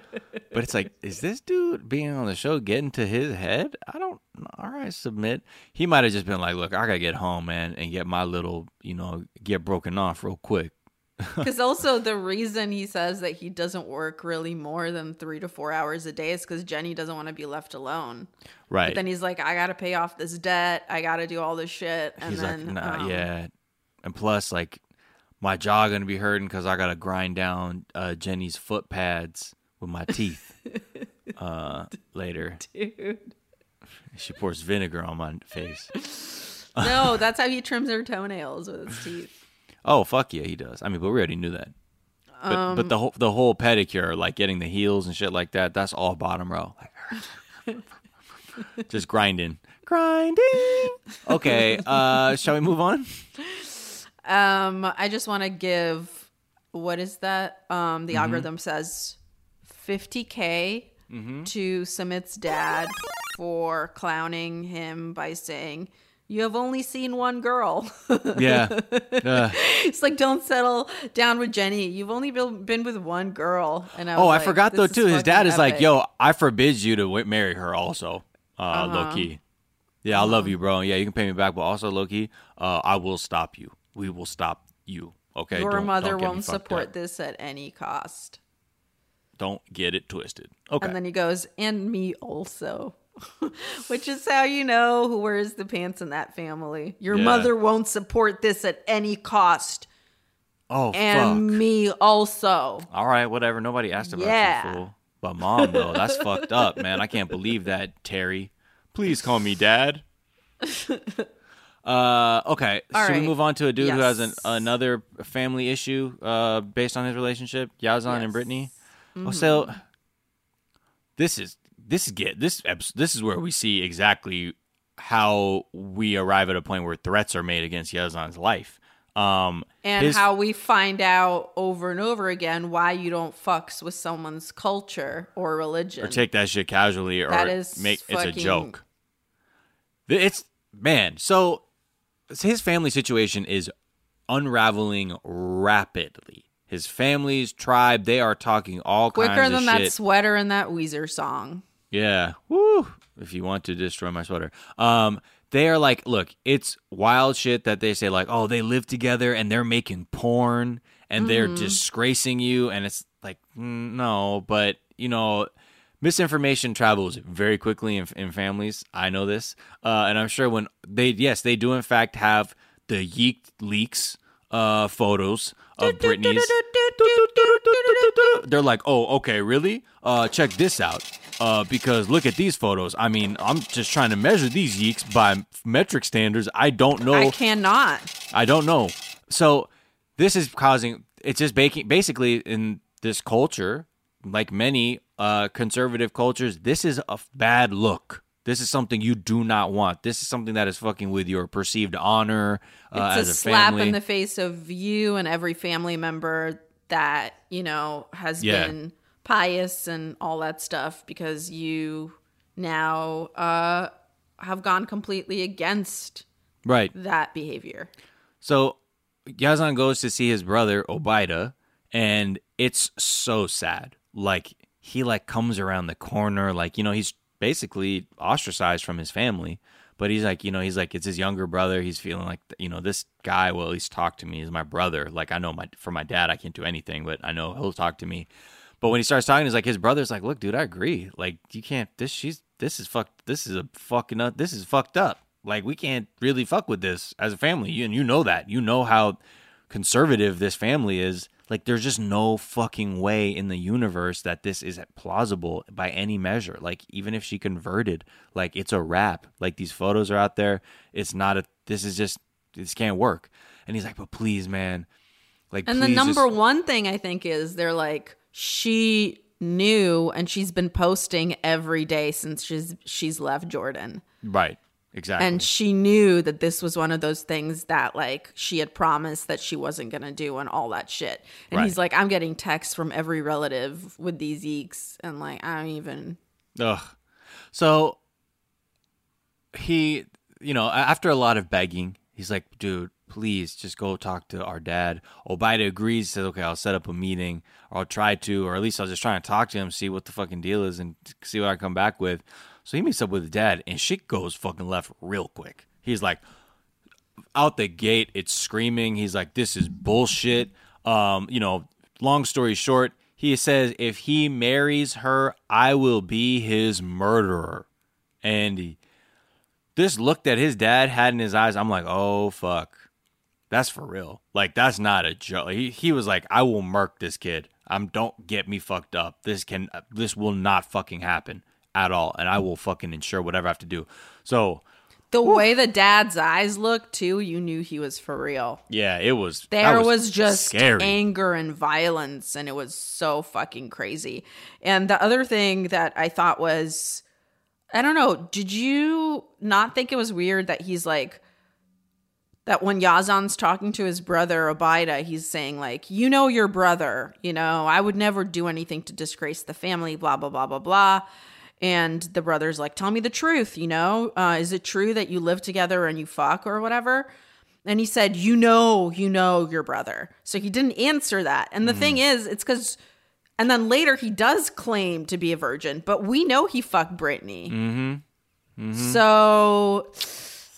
But it's like, is this dude being on the show getting to his head? I don't. All right, submit. He might have just been like, look, I gotta get home, man, and get my little, you know, get broken off real quick. Because also the reason he says that he doesn't work really more than three to four hours a day is because Jenny doesn't want to be left alone. Right. But then he's like, I got to pay off this debt. I got to do all this shit. And He's then, like, nah, um, yeah. And plus, like, my jaw gonna be hurting because I gotta grind down uh, Jenny's foot pads with my teeth. uh, later, Dude. She pours vinegar on my face. No, that's how he trims her toenails with his teeth. Oh fuck yeah, he does. I mean, but we already knew that. But but the whole the whole pedicure, like getting the heels and shit like that, that's all bottom row. Like, just grinding, grinding. Okay, uh, shall we move on? Um, I just want to give what is that? Um, the algorithm says 50k to Sumit's dad for clowning him by saying, "You have only seen one girl." Yeah. Uh, it's like, don't settle down with Jenny. You've only been, with one girl. And I oh, was I like, forgot though too. His dad is like, "Yo, I forbid you to w- marry her." Also, uh, Uh-huh. low key. Yeah, I love you, bro. Yeah, you can pay me back, but also low key, uh, I will stop you. We will stop you. Okay. Your Don't- mother don't won't support up. this at any cost. Don't get it twisted. Okay. And then he goes, and me also. Which is how you know who wears the pants in that family. Your Yeah. mother won't support this at any cost. oh And fuck. me also. All right, whatever. Nobody asked about Yeah. you, fool. But mom, though, that's fucked up, man. I can't believe that, Terry. Please call me dad. Uh, okay. All Should we move on to a dude who has an, another family issue uh, based on his relationship, Yazan and Brittany? Mm-hmm. So this is this is get this this is where we see exactly how we arrive at a point where threats are made against Yazan's life. Um, And his- how we find out over and over again why you don't fucks with someone's culture or religion. or take that shit casually or That is make it's a joke. It's man, so his family situation is unraveling rapidly. His family's tribe, they are talking all Quicker kinds than of that shit. sweater in that Weezer song. Yeah. Woo. If you want to destroy my sweater. Um, they are like, look, it's wild shit that they say, like, oh, they live together and they're making porn and they're disgracing you. And it's like, no, but, you know, misinformation travels very quickly in, in families. I know this. Uh, and I'm sure when they, yes, they do in fact have the Yeek leaks uh, photos of Brittany's. They're like, oh, okay, really? Uh, check this out. Uh, because look at these photos. I mean, I'm just trying to measure these yeeks by metric standards. I don't know. I cannot. I don't know. So this is causing it's just baking basically in this culture, like many uh conservative cultures, this is a bad look. This is something you do not want. This is something that is fucking with your perceived honor uh, It's a a, slap family. in the face of you and every family member that, you know, has Yeah. been pious and all that stuff because you now uh, have gone completely against right. that behavior. So Yazan goes to see his brother Obaida, and it's so sad. Like he like comes around the corner, like you know he's basically ostracized from his family. But he's like, you know, he's like, it's his younger brother. He's feeling like, you know, this guy will at least talk to me. He's my brother. Like I know my for my dad, I can't do anything, but I know he'll talk to me. But when he starts talking, he's like, his brother's like, look, dude, I agree. Like you can't. This she's this is fucked. This is a fucking. up. This is fucked up. Like we can't really fuck with this as a family. You, and you know that. You know how conservative this family is. Like there's just no fucking way in the universe that this is plausible by any measure. Like even if she converted, like it's a wrap. Like these photos are out there. It's not a this is just this can't work. And he's like, "But please, man." Like And the number just- one thing I think is they're like, she knew and she's been posting every day since she's she's left Jordan. Right. Exactly. And she knew that this was one of those things that like she had promised that she wasn't gonna do and all that shit. And he's like, I'm getting texts from every relative with these eeks and like I don't even Ugh. So he, you know, after a lot of begging, he's like, dude, please just go talk to our dad. Obaida agrees, says, okay, I'll set up a meeting, or I'll try to, or at least I'll just try and talk to him, see what the fucking deal is, and see what I come back with. So he meets up with dad, and shit goes fucking left real quick. He's like, out the gate, it's screaming. He's like, "This is bullshit." Um, you know, long story short, he says if he marries her, I will be his murderer. And this look that his dad had in his eyes, I'm like, "Oh fuck, that's for real." Like that's not a joke. He he was like, "I will murk this kid. I'm don't get me fucked up. This can this will not fucking happen at all, and I will fucking ensure whatever I have to do. So The way the dad's eyes looked too, you knew he was for real. yeah, it was. There was, just scary. anger and violence, and it was so fucking crazy. And the other thing that I thought was, I don't know, did you not think it was weird that he's like, that when Yazan's talking to his brother Abida, he's saying like, "You know your brother, you know, I would never do anything to disgrace the family." Blah blah blah blah blah. And the brother's like, "Tell me the truth, you know, uh, is it true that you live together and you fuck or whatever?" And he said, "You know, you know your brother." So he didn't answer that. And the thing is, it's because. And then later he does claim to be a virgin, but we know he fucked Brittany. Mm-hmm. So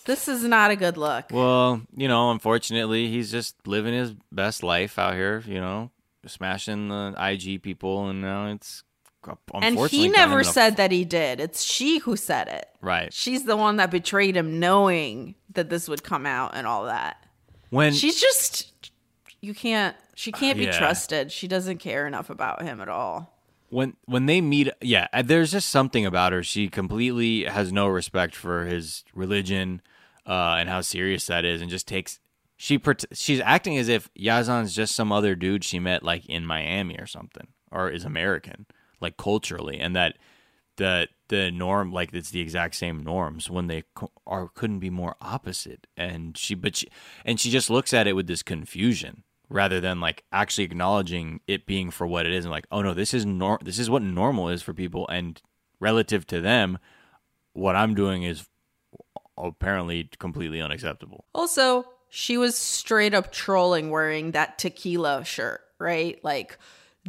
this is not a good look. Well, you know, unfortunately, he's just living his best life out here. You know, smashing the IG people, and now it's And he never said that he did. It's she who said it. right She's the one that betrayed him, knowing that this would come out and all that. when She's just, you can't, she can't be Yeah. trusted. She doesn't care enough about him at all. when when they meet yeah uh, there's just something about her she completely has no respect for his religion uh and how serious that is and just takes she she's acting as if Yazan's just some other dude she met like in Miami or something or is American like culturally and that the the norm like it's the exact same norms when they are couldn't be more opposite. And she but she and she just looks at it with this confusion rather than like actually acknowledging it being for what it is and like oh no this is nor this is what normal is for people. And relative to them what I'm doing is apparently completely unacceptable. Also, she was straight up trolling wearing that tequila shirt, right? Like,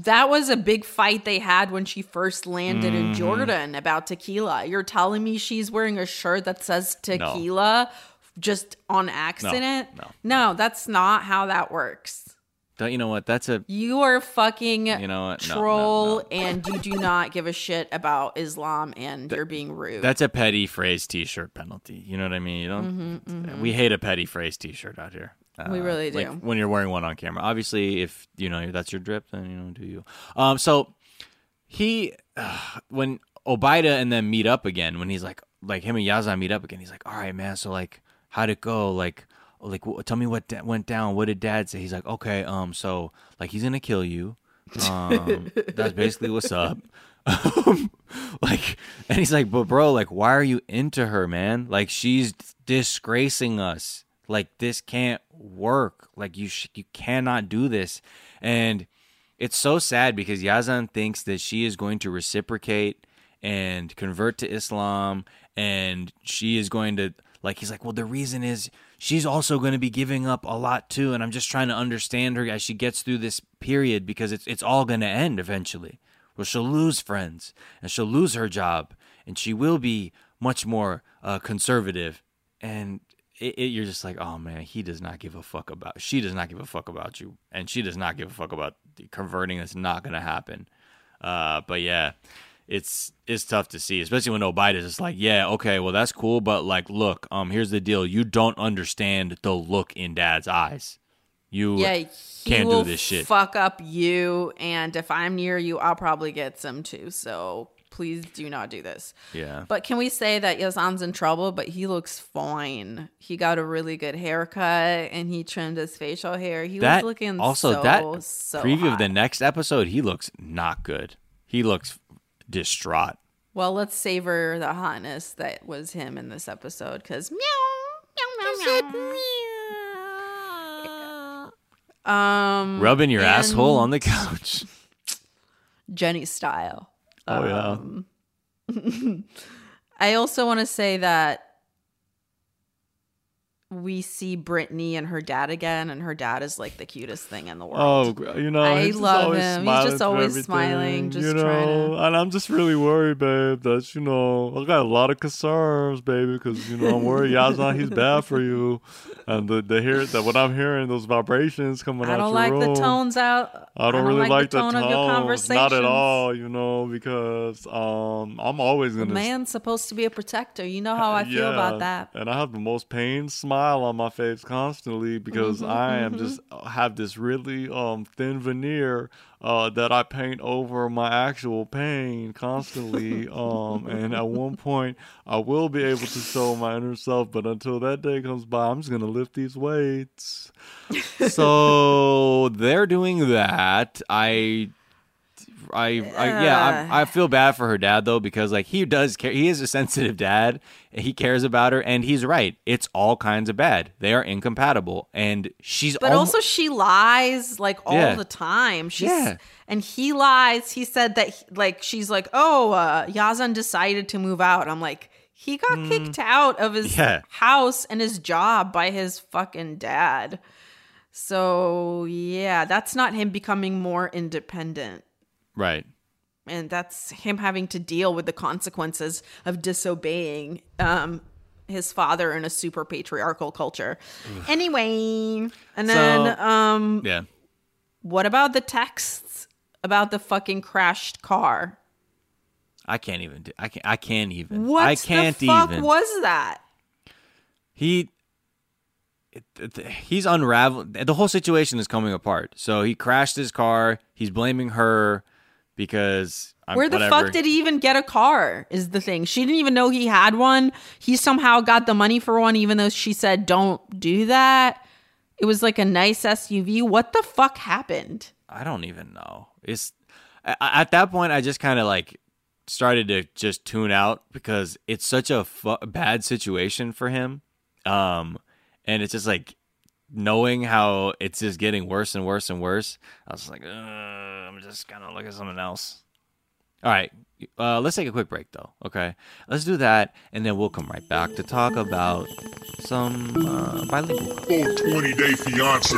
that was a big fight they had when she first landed in Mhm. Jordan about tequila. You're telling me she's wearing a shirt that says tequila just on accident? no. No, that's not how that works. don't you know what that's a You are fucking You know what? No, no, troll and you do not give a shit about Islam and you're being rude. That's a petty phrase T-shirt penalty. You know what I mean? You don't. Mhm, mhm. We hate a petty phrase T-shirt out here. Uh, We really like do. when you're wearing one on camera. Obviously, if you know that's your drip, then you know do you. Um. So he, when Obida and them meet up again, when he's like, like him and Yazan meet up again, he's like, all right, man. So like, how'd it go? Like. Like, tell me what da- went down. What did Dad say? He's like, okay, um, so like he's gonna kill you. Um, that's basically what's up. Um, like, and he's like, but bro, like, why are you into her, man? Like, she's disgracing us. Like, this can't work. Like, you sh- you cannot do this. And it's so sad because Yazan thinks that she is going to reciprocate and convert to Islam, and she is going to like. He's like, well, the reason is she's also going to be giving up a lot too, and I'm just trying to understand her as she gets through this period because it's it's all going to end eventually. Well, she'll lose friends and she'll lose her job, and she will be much more uh, conservative. And it, it, you're just like, oh man, he does not give a fuck about. She does not give a fuck about you, and she does not give a fuck about the converting. That's not going to happen. Uh, but yeah, it's it's tough to see, especially when Obida is just like, yeah, okay, well that's cool, but like, look, um, here's the deal: you don't understand the look in Dad's eyes. You yeah, can't do this shit. Fuck up you, and if I'm near you, I'll probably get some too. So please do not do this. Yeah. But can we say that Yazan's in trouble? But he looks fine. He got a really good haircut, and he trimmed his facial hair. He that was looking also so, that so preview hot. of the next episode, he looks not good. He looks distraught. Well, let's savor the hotness that was him in this episode because meow, meow, meow, meow. Um, Rubbing your asshole on the couch. Jenny style. Oh yeah. Um, I also want to say that we see Brittany and her dad again, and her dad is like the cutest thing in the world. Oh, you know, I love him. He's just always smiling, just you know. trying to. And I'm just really worried, babe, that you know I got a lot of concerns, baby, because you know I'm worried Yazan he's bad for you, and the the hear that what I'm hearing those vibrations coming out. I don't like the room. tones out. I don't, really like, the tone of your tones, not at all, you know, because um I'm always The gonna man's supposed to be a protector. You know how I feel yeah, about that. And I have the most pain smile smile on my face constantly because I am just have this really um thin veneer uh that I paint over my actual pain constantly um and at one point I will be able to show my inner self but until that day comes by I'm just to lift these weights. so they're doing that. I, I, I yeah, I, I feel bad for her dad though because like he does care. He is a sensitive dad. He cares about her, and he's right. It's all kinds of bad. They are incompatible, and she's. But also, she lies like all Yeah. the time. She's Yeah. and he lies. He said that he- like she's like, oh, uh, Yazan decided to move out. I'm like, he got kicked out of his Mm. Yeah. house and his job by his fucking dad. So yeah, that's not him becoming more independent. Right. and that's him having to deal with the consequences of disobeying um his father in a super patriarchal culture. Anyway, and then um Yeah. what about the texts about the fucking crashed car? I can't even. Do, I can't. I can't even. What I can't the fuck even. was that? he he's unraveled the whole situation is coming apart so he crashed his car he's blaming her because I'm- Where the whatever. fuck did he even get a car? Is the thing. She didn't even know he had one. He somehow got the money for one, even though she said, don't do that. It was like a nice SUV. What the fuck happened? i don't even know it's at that point i just kind of like started to just tune out because it's such a fu- bad situation for him um and it's just like knowing how it's just getting worse and worse and worse i was like i'm just gonna look at something else. All right uh, let's take a quick break though okay? Let's do that and then we'll come right back to talk about some uh, bilingual 420 Day Fiance.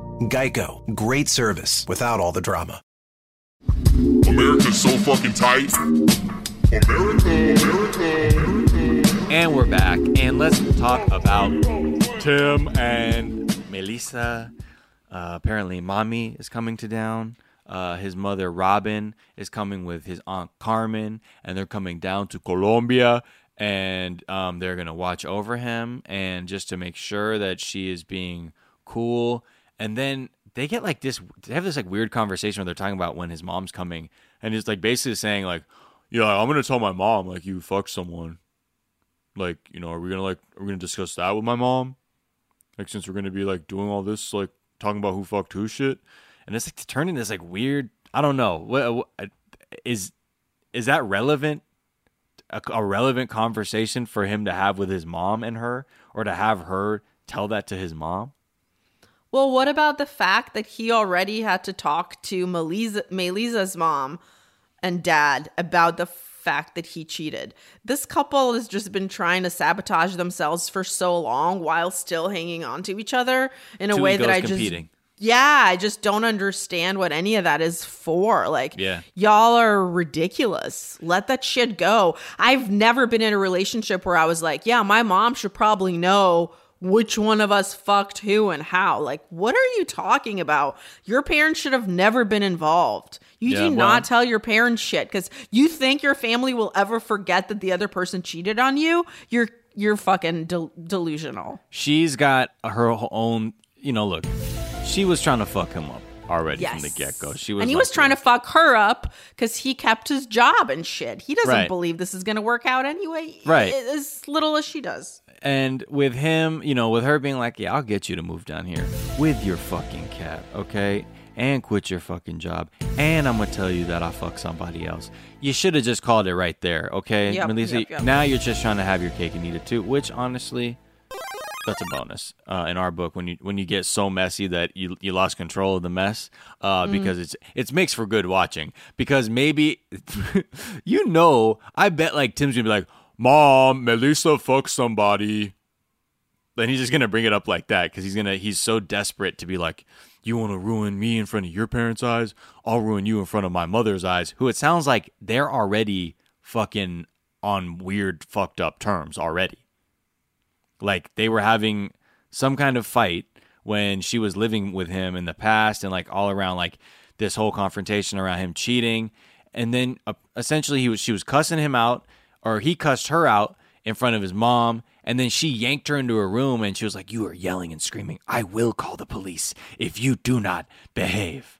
Geico, great service without all the drama. America's so fucking tight. America, America, America. And we're back, and let's talk about Tim and Melissa. Uh, apparently, mommy is coming to down. Uh, his mother Robin is coming with his aunt Carmen, and they're coming down to Colombia, and um, they're gonna watch over him, and just to make sure that she is being cool. And then they get like this. They have this like weird conversation where they're talking about when his mom's coming, and he's like basically saying like, "Yeah, I'm gonna tell my mom like you fucked someone." like you know are we gonna like are we gonna discuss that with my mom like since we're gonna be like doing all this like talking about who fucked who shit and it's like turning this like weird i don't know what, what is is that relevant a, a relevant conversation for him to have with his mom and her or to have her tell that to his mom Well, what about the fact that he already had to talk to Melissa, Melissa's mom and dad about the fact that he cheated? This couple has just been trying to sabotage themselves for so long while still hanging on to each other in a Two way that I just yeah, I just don't understand what any of that is for. Like, Yeah. y'all are ridiculous. Let that shit go. I've never been in a relationship where I was like, yeah, my mom should probably know which one of us fucked who and how. Like, what are you talking about? Your parents should have never been involved. You Yeah, do well- not tell your parents shit because you think your family will ever forget that the other person cheated on you. You're you're fucking del- delusional. she's got her own you know look she was trying to fuck him up already from the get go. She was and he was trying to fuck her up because he kept his job and shit. He doesn't Right. believe this is going to work out anyway. Right. As little as she does. And with him, you know, with her being like, yeah, I'll get you to move down here with your fucking cat, okay? And quit your fucking job. And I'm going to tell you that I fuck somebody else. You should have just called it right there, okay? Yep, Melissa, yep, yep. now you're just trying to have your cake and eat it too, which honestly, that's a bonus uh, in our book when you when you get so messy that you you lost control of the mess uh, Mm. because it's it's makes for good watching because maybe you know I bet like Tim's gonna be like mom Melissa fucked somebody. Then he's just gonna bring it up like that because he's gonna he's so desperate to be like you want to ruin me in front of your parents' eyes? I'll ruin you in front of my mother's eyes who it sounds like they're already fucking on weird fucked up terms already. Like they were having some kind of fight when she was living with him in the past and like all around like this whole confrontation around him cheating. And then uh, essentially he was she was cussing him out or he cussed her out in front of his mom and then she yanked her into a room and she was like you are yelling and screaming. I will call the police if you do not behave.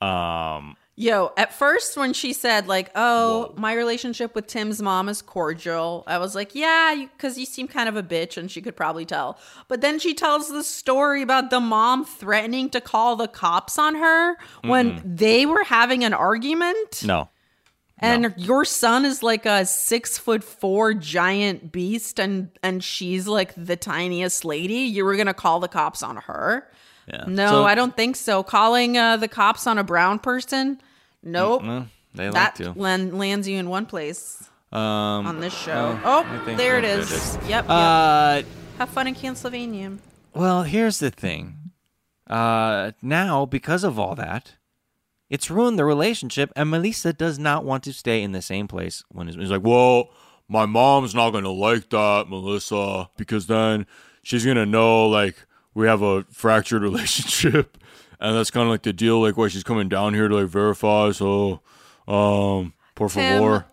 Um Yo, at first when she said like, "Oh, my relationship with Tim's mom is cordial," I was like, "Yeah, because you, seem kind of a bitch," and she could probably tell. But then she tells the story about the mom threatening to call the cops on her when Mm-mm. they were having an argument, no and your son is like a six foot four giant beast, and and she's like the tiniest lady. You were gonna call the cops on her? yeah No, So- I don't think so. Calling uh, the cops on a brown person? Nope. They like that to. lan- lands you in one place um on this show. oh, oh, there it is. it is. Yep. yep. uh Have fun in Pennsylvania. Well, here's the thing. Uh, now, because of all that, it's ruined the relationship, and Melissa does not want to stay in the same place when he's, like, well, my mom's not going to like that, Melissa, because then she's going to know, like, we have a fractured relationship, and that's kind of like the deal, like, why she's coming down here to, like, verify, so, um, por Tim, favor.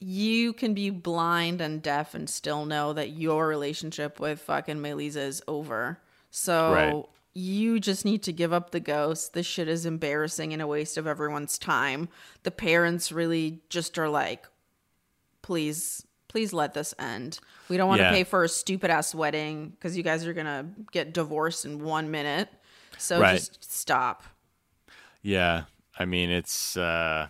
You can be blind and deaf and still know that your relationship with fucking Melissa is over. So Right. You just need to give up the ghost. This shit is embarrassing and a waste of everyone's time. The parents really just are like, please, please let this end. We don't want to Yeah. pay for a stupid ass wedding because you guys are gonna get divorced in one minute. So Right. just stop. Yeah. I mean, it's, uh,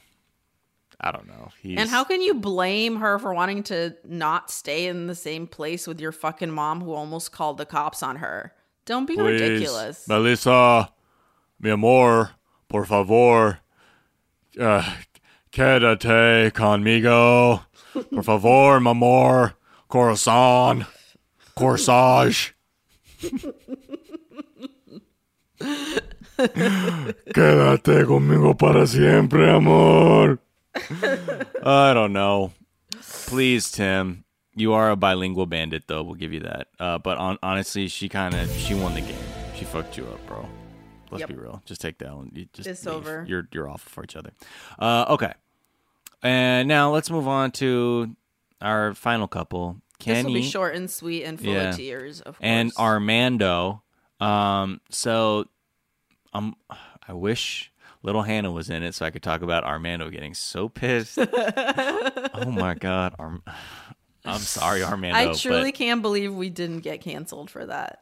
I don't know. He's, And how can you blame her for wanting to not stay in the same place with your fucking mom who almost called the cops on her? Don't be Please, ridiculous. Melissa, mi amor, por favor, uh, quédate conmigo. Por favor, mi amor, corazón, corsage. Quédate conmigo para siempre, amor. I don't know. Please, Tim. You are a bilingual bandit, though. We'll give you that. Uh, but on, honestly, she kind of she won the game. She fucked you up, bro. Let's Yep. be real. Just take that one. You just It's leave. over. You're you're off for each other. Uh, okay. And now let's move on to our final couple. this Kenny will be short and sweet and full Yeah. of tears, of course. and Armando. Um, so um, I wish little Hannah was in it so I could talk about Armando getting so pissed. oh my god, Arm- I'm sorry, Armando. I truly can't believe we didn't get canceled for that.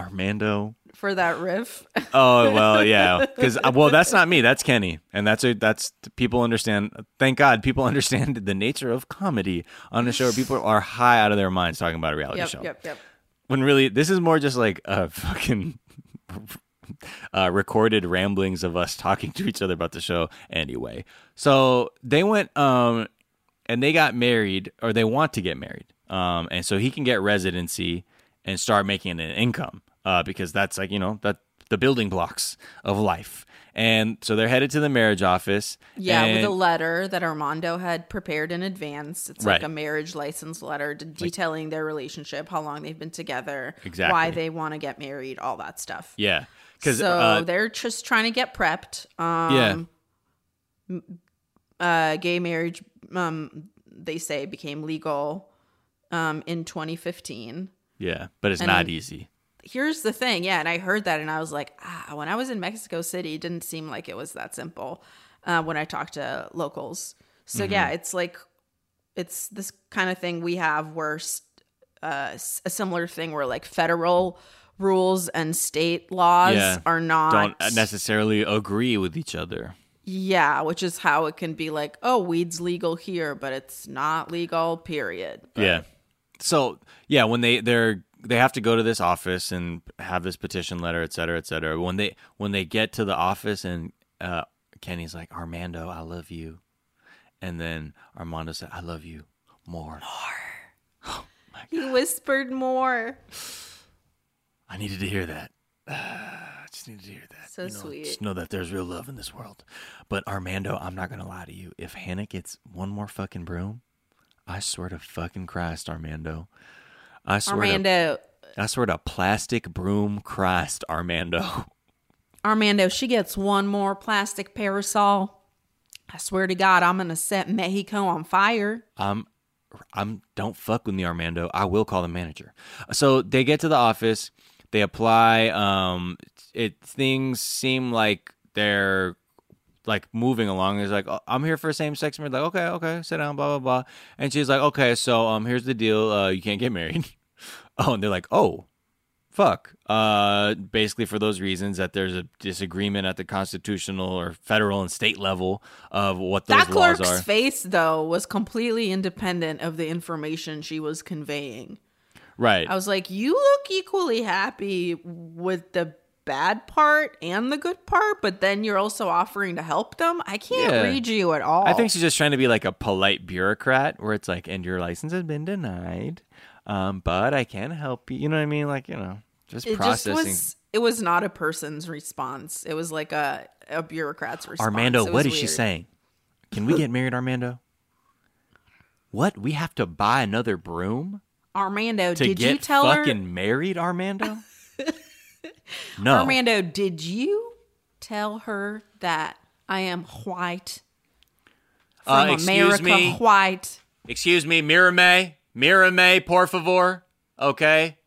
Armando. For that riff. Oh well, yeah, because well, that's not me. That's Kenny, and that's a that's people understand. Thank God, people understand the nature of comedy on a show where people are high out of their minds talking about a reality yep, show. yep, yep. when really this is more just like a fucking uh, recorded ramblings of us talking to each other about the show anyway. So they went um and they got married or they want to get married. Um and so he can get residency and start making an income uh because that's like, you know, that the building blocks of life. And so they're headed to the marriage office. Yeah, with a letter that Armando had prepared in advance. It's Right. like a marriage license letter d- detailing their relationship, how long they've been together, Exactly. why they want to get married, all that stuff. Yeah. Cuz so uh, they're just trying to get prepped. Um, Yeah. Uh, gay marriage, um, they say, became legal um, in 2015. yeah, but it's and- not easy. here's the thing. Yeah, and I heard that and I was like, ah, when I was in Mexico City, it didn't seem like it was that simple uh, when I talked to locals. So Mhm. yeah, it's like it's this kind of thing we have where uh, a similar thing where like federal rules and state laws yeah, are not don't necessarily agree with each other. Yeah, which is how it can be like, oh, weed's legal here, but it's not legal. Period. Yeah. So yeah, when they they're they have to go to this office and have this petition letter, et cetera, et cetera. When they when they get to the office and uh, Kenny's like, Armando, I love you, and then Armando said, I love you more. More. Oh, he whispered more. I needed to hear that. Just needed to hear that. So You know, sweet. Just know that there's real love in this world. But Armando, I'm not gonna lie to you. If Hannah gets one more fucking broom, I swear to fucking Christ, Armando. I swear Armando. To, I swear to plastic broom Christ, Armando. Armando, she gets one more plastic parasol. I swear to God, I'm gonna set Mexico on fire. I'm I'm don't fuck with me, Armando. I will call the manager. So they get to the office, they apply. Um, it things seem like they're like moving along. It's like oh, I'm here for same sex marriage. Like okay, okay, sit down, blah blah blah. And she's like, okay, so um, here's the deal. Uh, you can't get married. oh, and they're like, oh, fuck. Uh, basically for those reasons that there's a disagreement at the constitutional or federal and state level of what those that laws clerk's are. face, though, was completely independent of the information she was conveying. right. I was like, you look equally happy with the bad part and the good part, but then you're also offering to help them. I can't Yeah. read you at all. I think she's just trying to be like a polite bureaucrat where it's like, and your license has been denied, um, but I can help you. You know what I mean? Like, you know, just it just processing. was. It was not a person's response. It was like a a bureaucrat's response. Armando, what is she saying? Can we get married, Armando? What? We have to buy another broom Armando, to did get you tell fucking her? married, Armando? no. Armando, did you tell her that I am white Uh, from excuse America? me? White. Excuse me, Mirame, Mirame, por favor. Okay.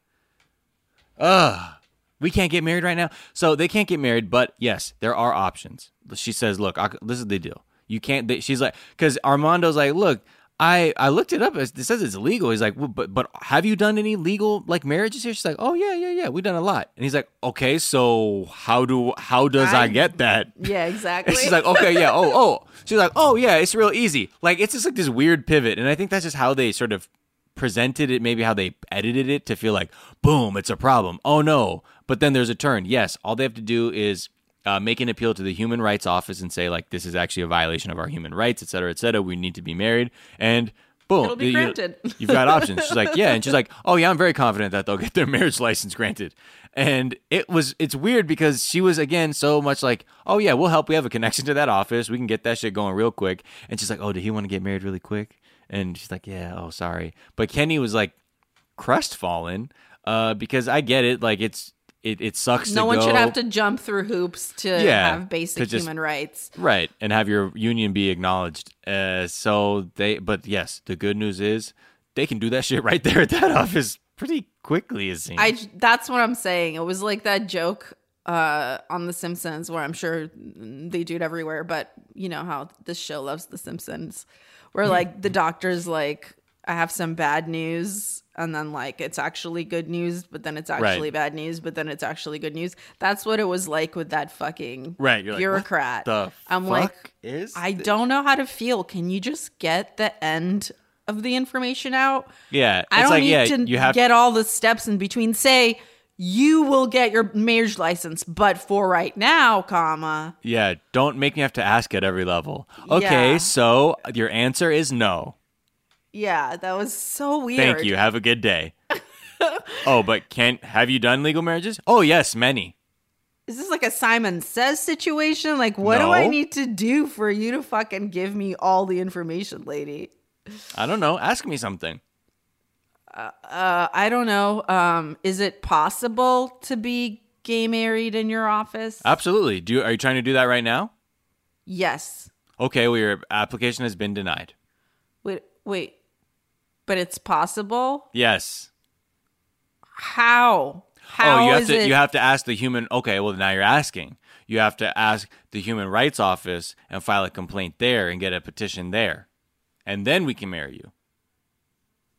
Ugh. We can't get married right now. So they can't get married, but yes, there are options. She says, "Look, I, this is the deal. You can't." They, she's like, because Armando's like, "Look, I I looked it up. It says it's legal." He's like, well, "But but have you done any legal like marriages here?" She's like, "Oh yeah, yeah, yeah. We've done a lot." And he's like, "Okay, so how do how does I, I- get that?" Yeah, exactly. She's like, okay, yeah, oh, oh. She's like, oh, yeah, it's real easy. Like, it's just like this weird pivot. And I think that's just how they sort of presented it, maybe how they edited it to feel like, boom, it's a problem. Oh, no. But then there's a turn. Yes, all they have to do is uh, make an appeal to the Human Rights Office and say, like, this is actually a violation of our human rights, et cetera, et cetera. We need to be married. And boom. It'll be you- granted. You've got options. She's like, yeah. And she's like, oh, yeah, I'm very confident that they'll get their marriage license granted. And it was, it's weird because she was, again, so much like, oh, yeah, we'll help. We have a connection to that office. We can get that shit going real quick. And she's like, oh, did he want to get married really quick? And she's like, yeah, oh, sorry. But Kenny was like crestfallen uh, because I get it. Like, it's, it, it sucks no one go- should have to jump through hoops to Yeah, have basic to just- human rights. Right, and have your union be acknowledged. Uh, so they, but yes, the good news is they can do that shit right there at that office pretty quickly. It seems. I that's what I'm saying. It was like that joke uh on The Simpsons where I'm sure they do it everywhere, but you know how this show loves The Simpsons, where like the doctor's like, I have some bad news, and then like it's actually good news, but then it's actually Right. bad news, but then it's actually good news. That's what it was like with that fucking Right, you're like, bureaucrat. the I'm fuck like, is I don't know how to feel. Can you just get the end of the information out? yeah, I don't like need yeah, to you have get all the steps in between. Say you will get your marriage license, but for right now, comma. yeah. Don't make me have to ask at every level. Okay, Yeah. so your answer is no. Yeah, that was so weird. Thank you. Have a good day. oh, but can have you done legal marriages? Oh yes, many. Is this like a Simon Says situation? Like, what do I need to do for you to fucking give me all the information, lady? I don't know. Ask me something. Uh, I don't know. Um, is it possible to be gay married in your office? Absolutely. Do you, are you trying to do that right now? yes. Okay, well your application has been denied. Wait, wait. But it's possible? Yes. How? How oh, you have is to it- you have to ask the human. Okay, well now you're asking. You have to ask the Human Rights Office and file a complaint there and get a petition there, and then we can marry you.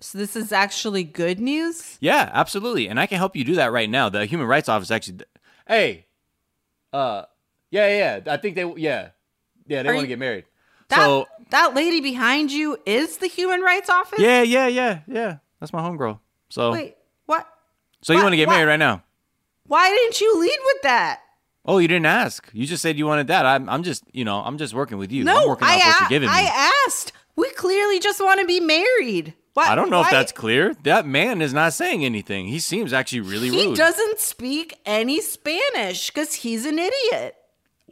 So this is actually good news. Yeah, absolutely, and I can help you do that right now. The Human Rights Office actually. Hey, uh, yeah, yeah, yeah. I think they, yeah, yeah, they want to get married. That so that lady behind you is the Human Rights Office. yeah, yeah, yeah, yeah. That's my homegirl. So, Wait, what? so you want to get what? married right now? Why didn't you lead with that? Oh, you didn't ask. You just said you wanted that. I'm, I'm just, you know, I'm just working with you. I'm No, working I off what you're giving me. I asked. We clearly just want to be married. What? I don't know why- if that's clear. That man is not saying anything. He seems actually really He rude. He doesn't speak any Spanish because he's an idiot.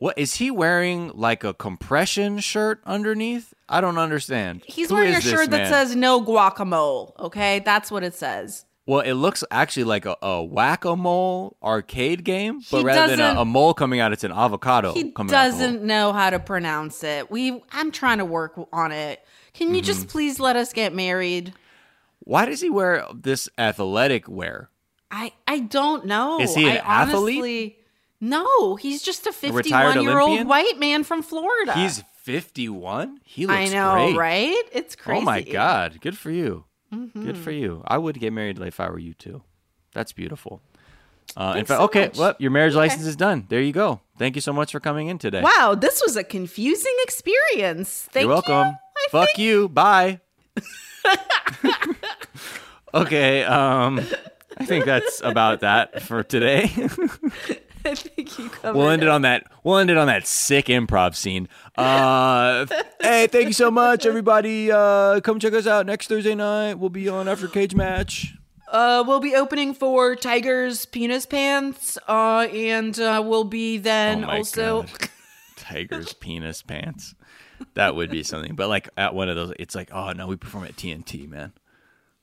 What is he wearing? Like a compression shirt underneath? I don't understand. He's Who wearing a shirt that says no guacamole. Okay, that's what it says. Well, it looks actually like a, a whack a mole arcade game, but He rather than a, a mole coming out, it's an avocado He coming out. the doesn't know how to pronounce it. We I'm trying to work on it. Can you Mm-hmm. just please let us get married? Why does he wear this athletic wear? I I don't know. Is he an I athlete? honestly- no, he's just a 51 year old white man from Florida. He's 51. He I looks know, great. right? It's crazy. Oh my god, good for you. Good Mhm. for you. I would get married if I were you too. That's beautiful. Uh, in fact, so okay, much. well, your marriage Okay. license is done. There you go. Thank you so much for coming in today. Wow, this was a confusing experience. Thank You're welcome. Fuck you. Bye. okay, um I think that's about that for today. I think you covered we'll end it on that we'll end it on that sick improv scene. Uh hey, thank you so much everybody. Uh come check us out next Thursday night. We'll be on after cage match. Uh, we'll be opening for Tiger's Penis Pants, uh, and uh, we'll be then Oh also. Tiger's penis pants. That would be something. But like at one of those, it's like, oh no, we perform at TNT, man.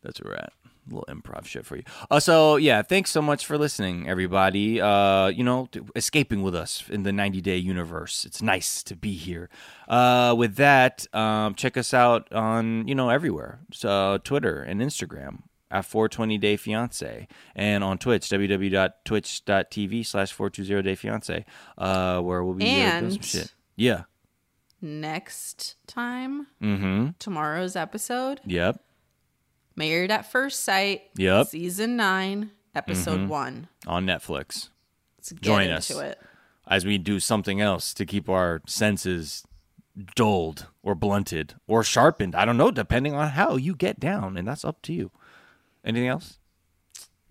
That's where we're at. Little improv shit for you. Uh, so yeah, thanks so much for listening, everybody. Uh, you know, escaping with us in the 90 day universe. It's nice to be here. Uh, with that, um, check us out on you know everywhere. So Twitter and Instagram at 420 Day Fiance and on Twitch, www.twitch.tv slash 420 Day Fiance, uh, where we'll be uh, doing some shit. Yeah. Next time, Mm-hmm. tomorrow's episode, Yep. Married at First Sight, Yep. season nine, episode Mhm. one. On Netflix. Let's get Join into us it. as we do something else to keep our senses dulled or blunted or sharpened. I don't know, depending on how you get down, and that's up to you. Anything else?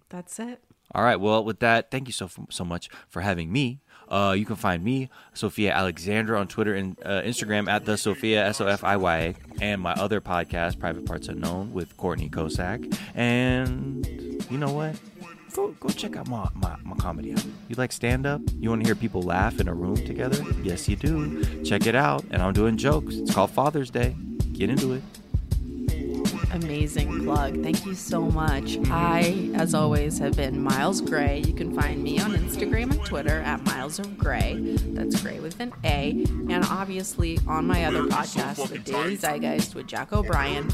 That's it. All right. Well, with that, thank you so so much for having me. Uh, you can find me, Sofiya Alexandra, on Twitter and uh, Instagram at the Sofiya S O F I Y A, and my other podcast, Private Parts Unknown, with Courtney Kosak. And you know what? Go go check out my my, my comedy. You like stand up? You want to hear people laugh in a room together? Yes, you do. Check it out. And I'm doing jokes. It's called Father's Day. Get into it. Amazing plug. Thank you so much. I, as always, have been Miles Gray. You can find me on Instagram and Twitter at Miles of Gray. That's Gray with an A. And obviously on my other podcast, The Daily Zeitgeist with Jack O'Brien,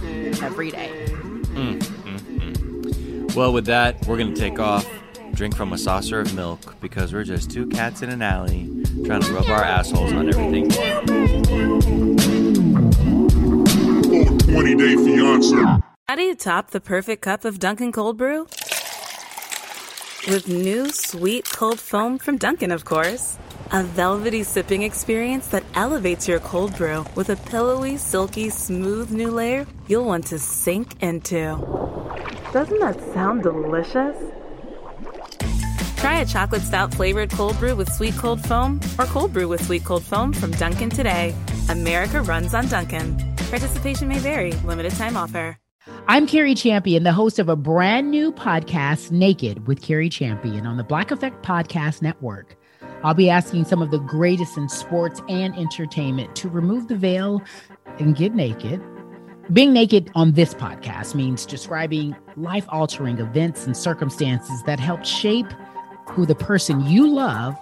every day. Mm, mm, mm. Well, with that, we're going to take off, drink from a saucer of milk, because we're just two cats in an alley trying to rub our assholes on everything. 20 Day Fiance. How do you top the perfect cup of Dunkin' Cold Brew? With new sweet cold foam from Dunkin', of course. A velvety sipping experience that elevates your cold brew with a pillowy, silky, smooth new layer you'll want to sink into. Doesn't that sound delicious? Try a chocolate stout flavored cold brew with sweet cold foam or cold brew with sweet cold foam from Dunkin' today. America runs on Dunkin'. Participation may vary, limited time offer. I'm Carrie Champion, the host of a brand new podcast, Naked with Carrie Champion, on the Black Effect Podcast Network. I'll be asking some of the greatest in sports and entertainment to remove the veil and get naked. Being naked on this podcast means describing life altering events and circumstances that help shape who the person you love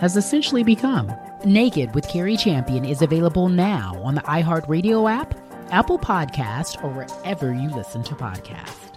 has essentially become. Naked with Carrie Champion is available now on the iHeartRadio app, Apple Podcast, or wherever you listen to podcasts.